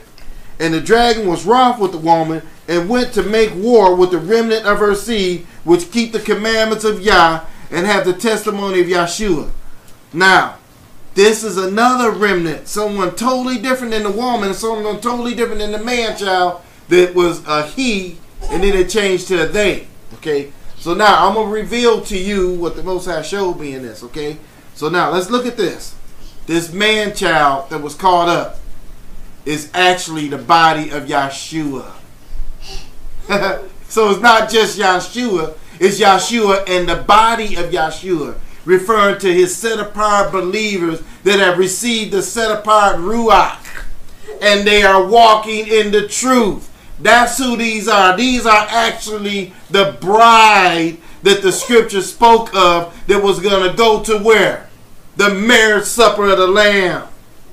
Speaker 2: And the dragon was wroth with the woman and went to make war with the remnant of her seed, which keep the commandments of Yah and have the testimony of Yahshua. Now, this is another remnant, someone totally different than the woman, someone totally different than the man child that was a he, and then it changed to a they. Okay, so now I'm gonna reveal to you what the Most High showed me in this. Okay, so now let's look at this. This man child that was caught up is actually the body of Yahshua. so it's not just Yahshua, it's Yahshua and the body of Yahshua, referring to his set apart believers that have received the set apart Ruach. And they are walking in the truth. That's who these are. These are actually the bride that the scripture spoke of that was going to go to where? The marriage supper of the Lamb.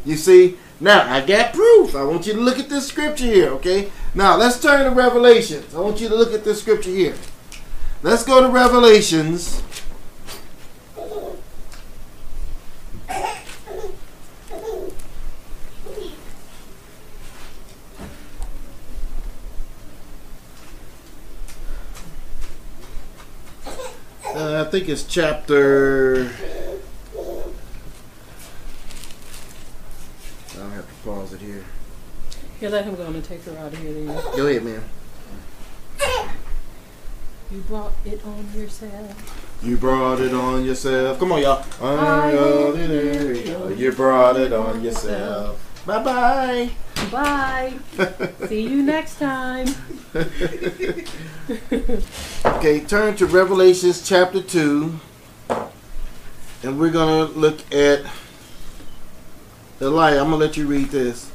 Speaker 2: You see? Now, I got proof. I want you to look at this scripture here, okay? Now, let's turn to Revelations. I want you to look at this scripture here. Let's go to Revelations. Uh, I think it's chapter. I'll have to pause it here.
Speaker 3: Here, let him go and take her out of here. Then.
Speaker 2: Go ahead, man.
Speaker 3: You brought it on yourself.
Speaker 2: You brought it on yourself. Come on, y'all. I brought it on- You brought it on yourself. Bye bye.
Speaker 3: Bye. See you next time.
Speaker 2: Okay, turn to Revelations chapter 2. And we're going to look at the light. I'm going to let you read this.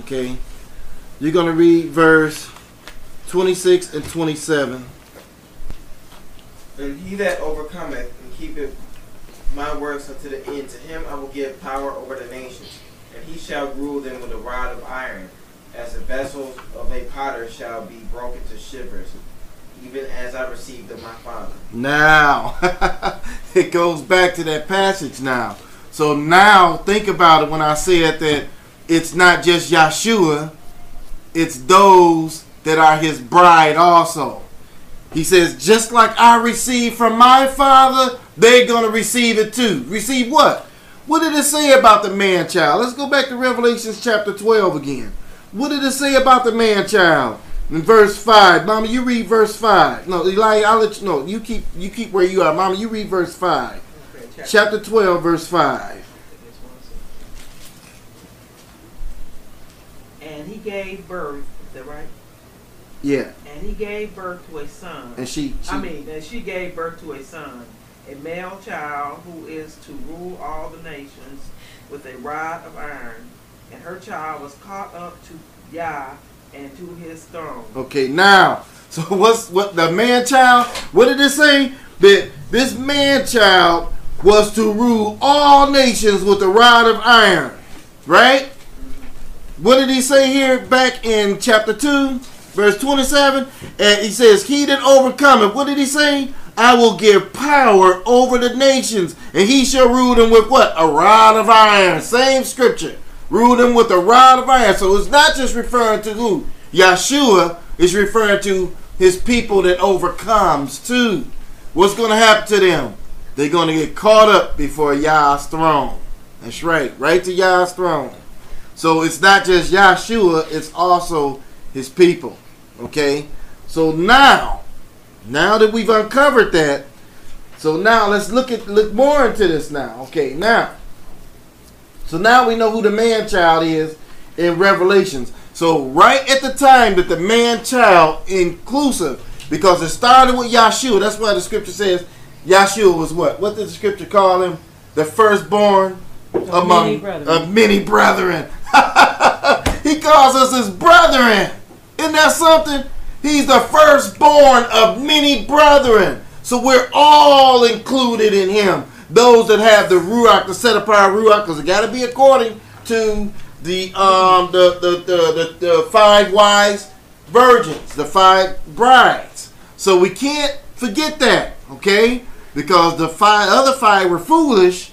Speaker 2: Okay. You're going to read verse 26 and 27.
Speaker 5: And he that overcometh and keepeth my works unto the end, to him I will give power over the nations, and he shall rule them with a rod of iron, as the vessels of a potter shall be broken to shivers, even as I received of my Father.
Speaker 2: Now, it goes back to that passage now. So now, think about it when I said that it's not just Yeshua, it's those that are his bride also. He says, just like I received from my Father, they're going to receive it too. Receive what? What did it say about the man child? Let's go back to Revelations chapter 12 again. What did it say about the man child? In verse 5. Mama, you read verse 5. No, Eli, I'll let you know. You keep you keep where you are. Mama, you read verse 5. Chapter 12, verse 5.
Speaker 4: And he gave birth, is that right?
Speaker 2: Yeah.
Speaker 4: And he gave birth to a son.
Speaker 2: And she, she
Speaker 4: I mean, and she gave birth to a son, a male child who is to rule all the nations with a rod of iron. And her child was caught up to Yah and to his throne.
Speaker 2: Okay, now, so what's what the man child? What did it say? That this man child was to rule all nations with a rod of iron, right? What did he say here back in chapter 2, verse 27? And he says, He that overcometh, what did he say? I will give power over the nations, and he shall rule them with what? A rod of iron. Same scripture. Rule them with a rod of iron. So it's not just referring to who? Yeshua is referring to his people that overcomes too. What's going to happen to them? They're going to get caught up before Yah's throne. That's right. Right to Yah's throne. So it's not just Yeshua, it's also his people. Okay? So now, now that we've uncovered that, so now let's look at look more into this now. Okay, now. So now we know who the man child is in Revelations. So right at the time that the man child inclusive, because it started with Yeshua, that's why the scripture says Yeshua was what? What did the scripture call him? The firstborn among
Speaker 3: many brethren.
Speaker 2: of many brethren. he calls us his brethren. Isn't that something? He's the firstborn of many brethren. So we're all included in him. Those that have the ruach, the set apart ruach, because it got to be according to the um the the, the the the five wise virgins, the five brides. So we can't forget that, okay? Because the five other five were foolish.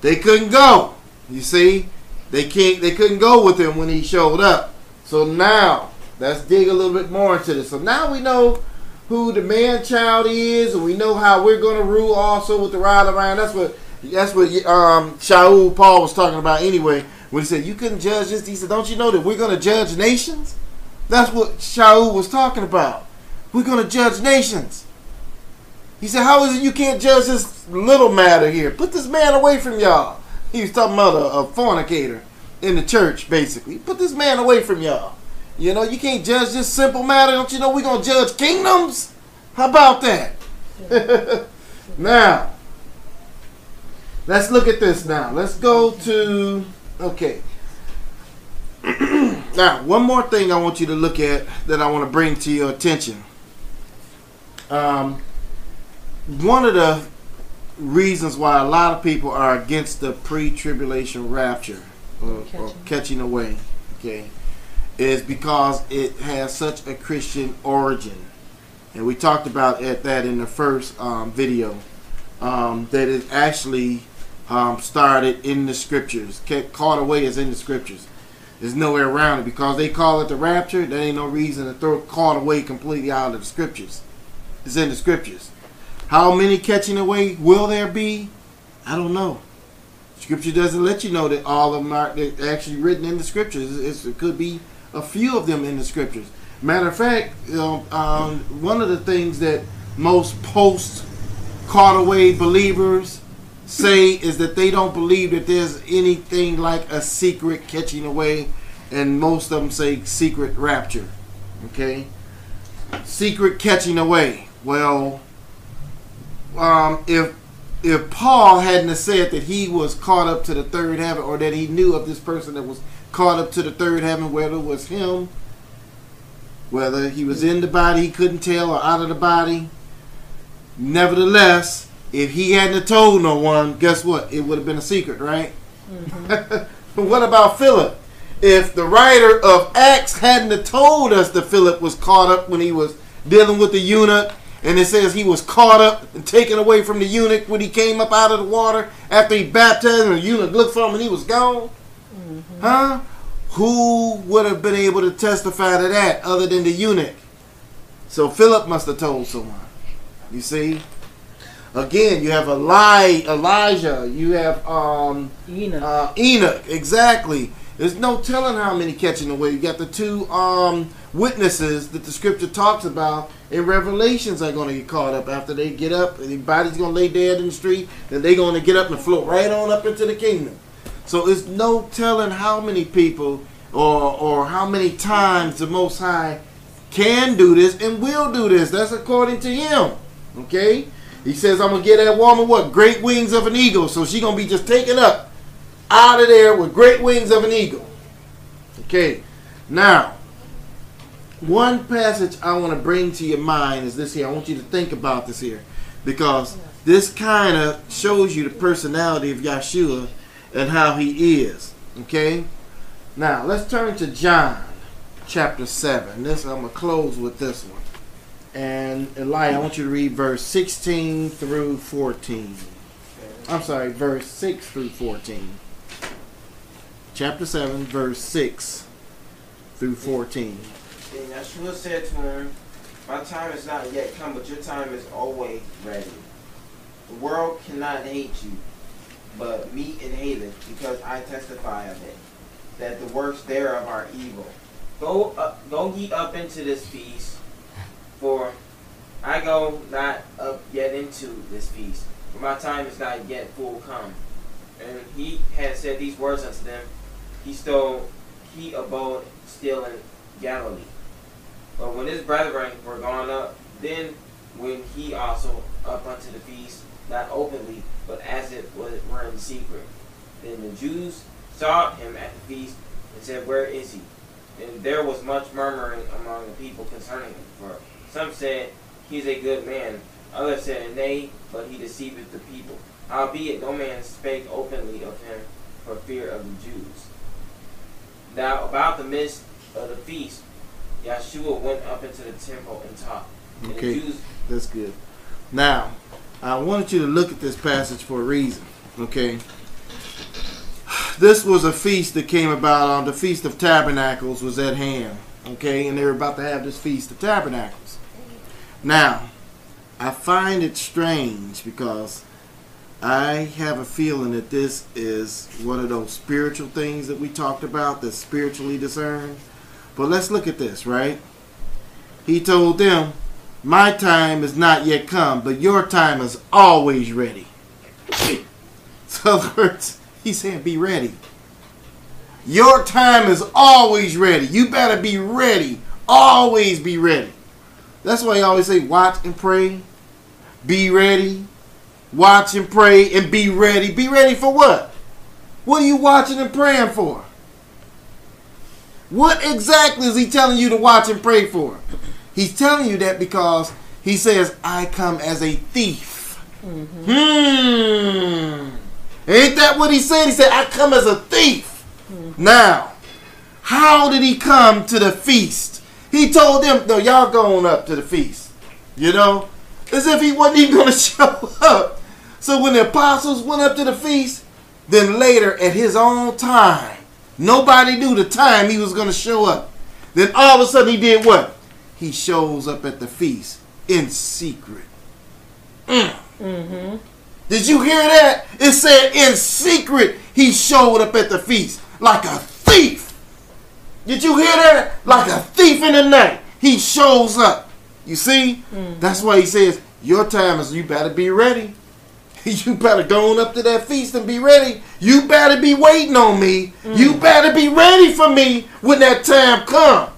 Speaker 2: They couldn't go. You see, they can't. They couldn't go with him when he showed up. So now let's dig a little bit more into this. So now we know who the man child is, and we know how we're going to rule also with the rod of iron. That's what that's what um, Shaul Paul was talking about anyway when he said you couldn't judge this. He said, "Don't you know that we're going to judge nations?" That's what Shaul was talking about. We're going to judge nations. He said, "How is it you can't judge this little matter here? Put this man away from y'all." He was talking about a, a fornicator in the church, basically. Put this man away from y'all. You know, you can't judge this simple matter. Don't you know we're going to judge kingdoms? How about that? now, let's look at this now. Let's go to, okay. Now, one more thing I want you to look at that I want to bring to your attention. Um, one of the reasons why a lot of people are against the pre-tribulation rapture or, or
Speaker 3: Catching.
Speaker 2: catching away, okay, is because it has such a Christian origin, and we talked about at that in the first um, video um, that it actually um, started in the scriptures. Caught away is in the scriptures. There's no way around it because they call it the rapture. There ain't no reason to throw caught away completely out of the scriptures. It's in the scriptures. How many catching away will there be? I don't know. Scripture doesn't let you know that all of them are actually written in the scriptures. It's, it could be a few of them in the scriptures. Matter of fact, you know, um, one of the things that most post caught away believers say is that they don't believe that there's anything like a secret catching away, and most of them say secret rapture. Okay, secret catching away. Well, um, if if Paul hadn't said that he was caught up to the third heaven, or that he knew of this person that was caught up to the third heaven, whether it was him, whether he was in the body, he couldn't tell, or out of the body. Nevertheless, if he hadn't told no one, guess what? It would have been a secret, right? what about Philip? If the writer of Acts hadn't told us that Philip was caught up when he was dealing with the eunuch, and it says he was caught up and taken away from the eunuch when he came up out of the water after he baptized, and the eunuch looked for him and he was gone. Huh? Who would have been able to testify to that other than the eunuch? So Philip must have told someone. You see? Again, you have Eli- Elijah, you have um,
Speaker 3: Enoch.
Speaker 2: uh, Enoch, exactly. There's no telling how many catching away. You got the two um, witnesses that the scripture talks about in Revelations are going to get caught up after they get up. And their body's going to lay dead in the street. Then they're going to get up and float right on up into the kingdom. So it's no telling how many people or or how many times the Most High can do this and will do this. That's according to Him. Okay. He says, I'm gonna get that woman what? Great wings of an eagle. So she's gonna be just taken up out of there with great wings of an eagle. Okay. Now, one passage I want to bring to your mind is this here. I want you to think about this here. Because this kind of shows you the personality of Yeshua and how he is. Okay? Now, let's turn to John chapter 7. This I'm gonna close with this one. And Eli, I want you to read verse 16 through 14. I'm sorry, verse 6 through 14. Chapter 7, verse 6 through 14.
Speaker 5: And Yeshua said to him, My time is not yet come, but your time is always ready. The world cannot hate you, but me it hateth, because I testify of it, that the works thereof are evil. Go up, go ye up into this feast, for I go not up yet into this feast, for my time is not yet full come. And he had said these words unto them. He stole, he abode still in Galilee. But when his brethren were gone up, then went he also up unto the feast, not openly, but as it were in secret. Then the Jews sought him at the feast, and said, Where is he? And there was much murmuring among the people concerning him. For some said, He is a good man. Others said, Nay, but he deceiveth the people. Howbeit no man spake openly of him for fear of the Jews. Now about the midst of the feast, Yeshua went up into the temple and taught. And
Speaker 2: Okay.
Speaker 5: Jews
Speaker 2: That's good. Now, I wanted you to look at this passage for a reason. Okay. This was a feast that came about on the Feast of Tabernacles was at hand. Okay, and they were about to have this Feast of Tabernacles. Now, I find it strange because I have a feeling that this is one of those spiritual things that we talked about that's spiritually discerned. But let's look at this, right? He told them, My time is not yet come, but your time is always ready. So, in words, he's saying, Be ready. Your time is always ready. You better be ready. Always be ready. That's why he always say, Watch and pray. Be ready. Watch and pray and be ready. Be ready for what? What are you watching and praying for? What exactly is he telling you to watch and pray for? He's telling you that because he says, I come as a thief. Hmm. Ain't that what he said? He said, I come as a thief. Now, how did he come to the feast? He told them, no, y'all going up to the feast. You know? As if he wasn't even going to show up. So when the apostles went up to the feast, then later at his own time, nobody knew the time he was going to show up. Then all of a sudden he did what? He shows up at the feast in secret. Mm.
Speaker 3: Mm-hmm.
Speaker 2: Did you hear that? It said in secret he showed up at the feast like a thief. Did you hear that? Like a thief in the night. He shows up. You see?
Speaker 3: Mm-hmm.
Speaker 2: That's why he says, Your time is you better be ready. You better go on up to that feast and be ready. You better be waiting on me. You mm. better be ready for me when that time come.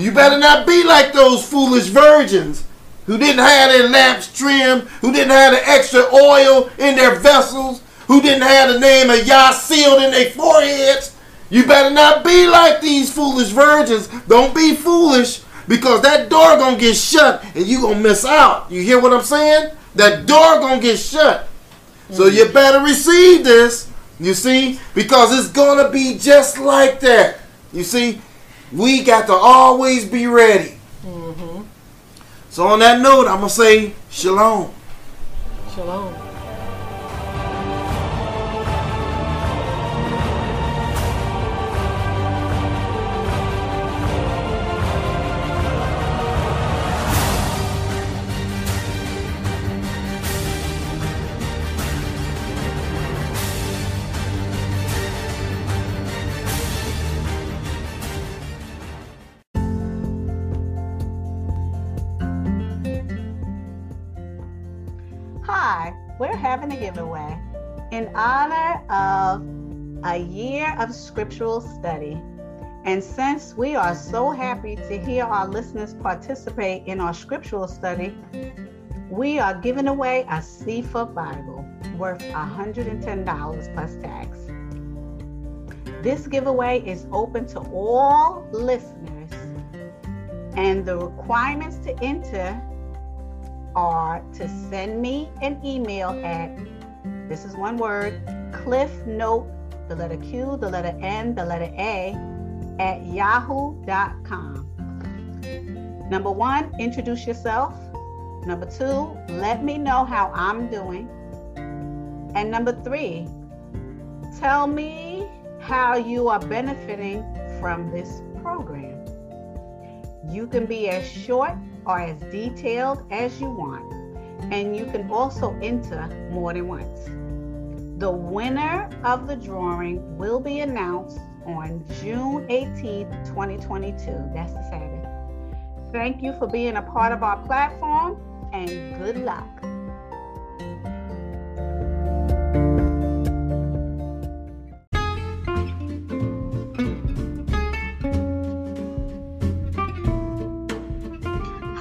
Speaker 2: You mm. better not be like those foolish virgins who didn't have their lamps trimmed, who didn't have the extra oil in their vessels, who didn't have the name of Yah sealed in their foreheads. You better not be like these foolish virgins. Don't be foolish because that door gonna get shut and you gonna miss out. You hear what I'm saying? That door gonna get shut. So you better receive this. You see? Because it's gonna be just like that. You see? We got to always be ready.
Speaker 3: Mm-hmm.
Speaker 2: So on that note, I'm gonna say shalom.
Speaker 3: Shalom.
Speaker 1: Having a giveaway in honor of a year of scriptural study. And since we are so happy to hear our listeners participate in our scriptural study, we are giving away a Cepher Bible worth $110 plus tax. This giveaway is open to all listeners, and the requirements to enter are to send me an email at this is one word cliff note the letter q the letter n the letter a at yahoo.com number one introduce yourself. Number two let me know how i'm doing. And number three tell me how you are benefiting from this program. You can be as short or as detailed as you want, and you can also enter more than once. The winner of the drawing will be announced on June 18th, 2022. That's the Saturday. Thank you for being a part of our platform and good luck.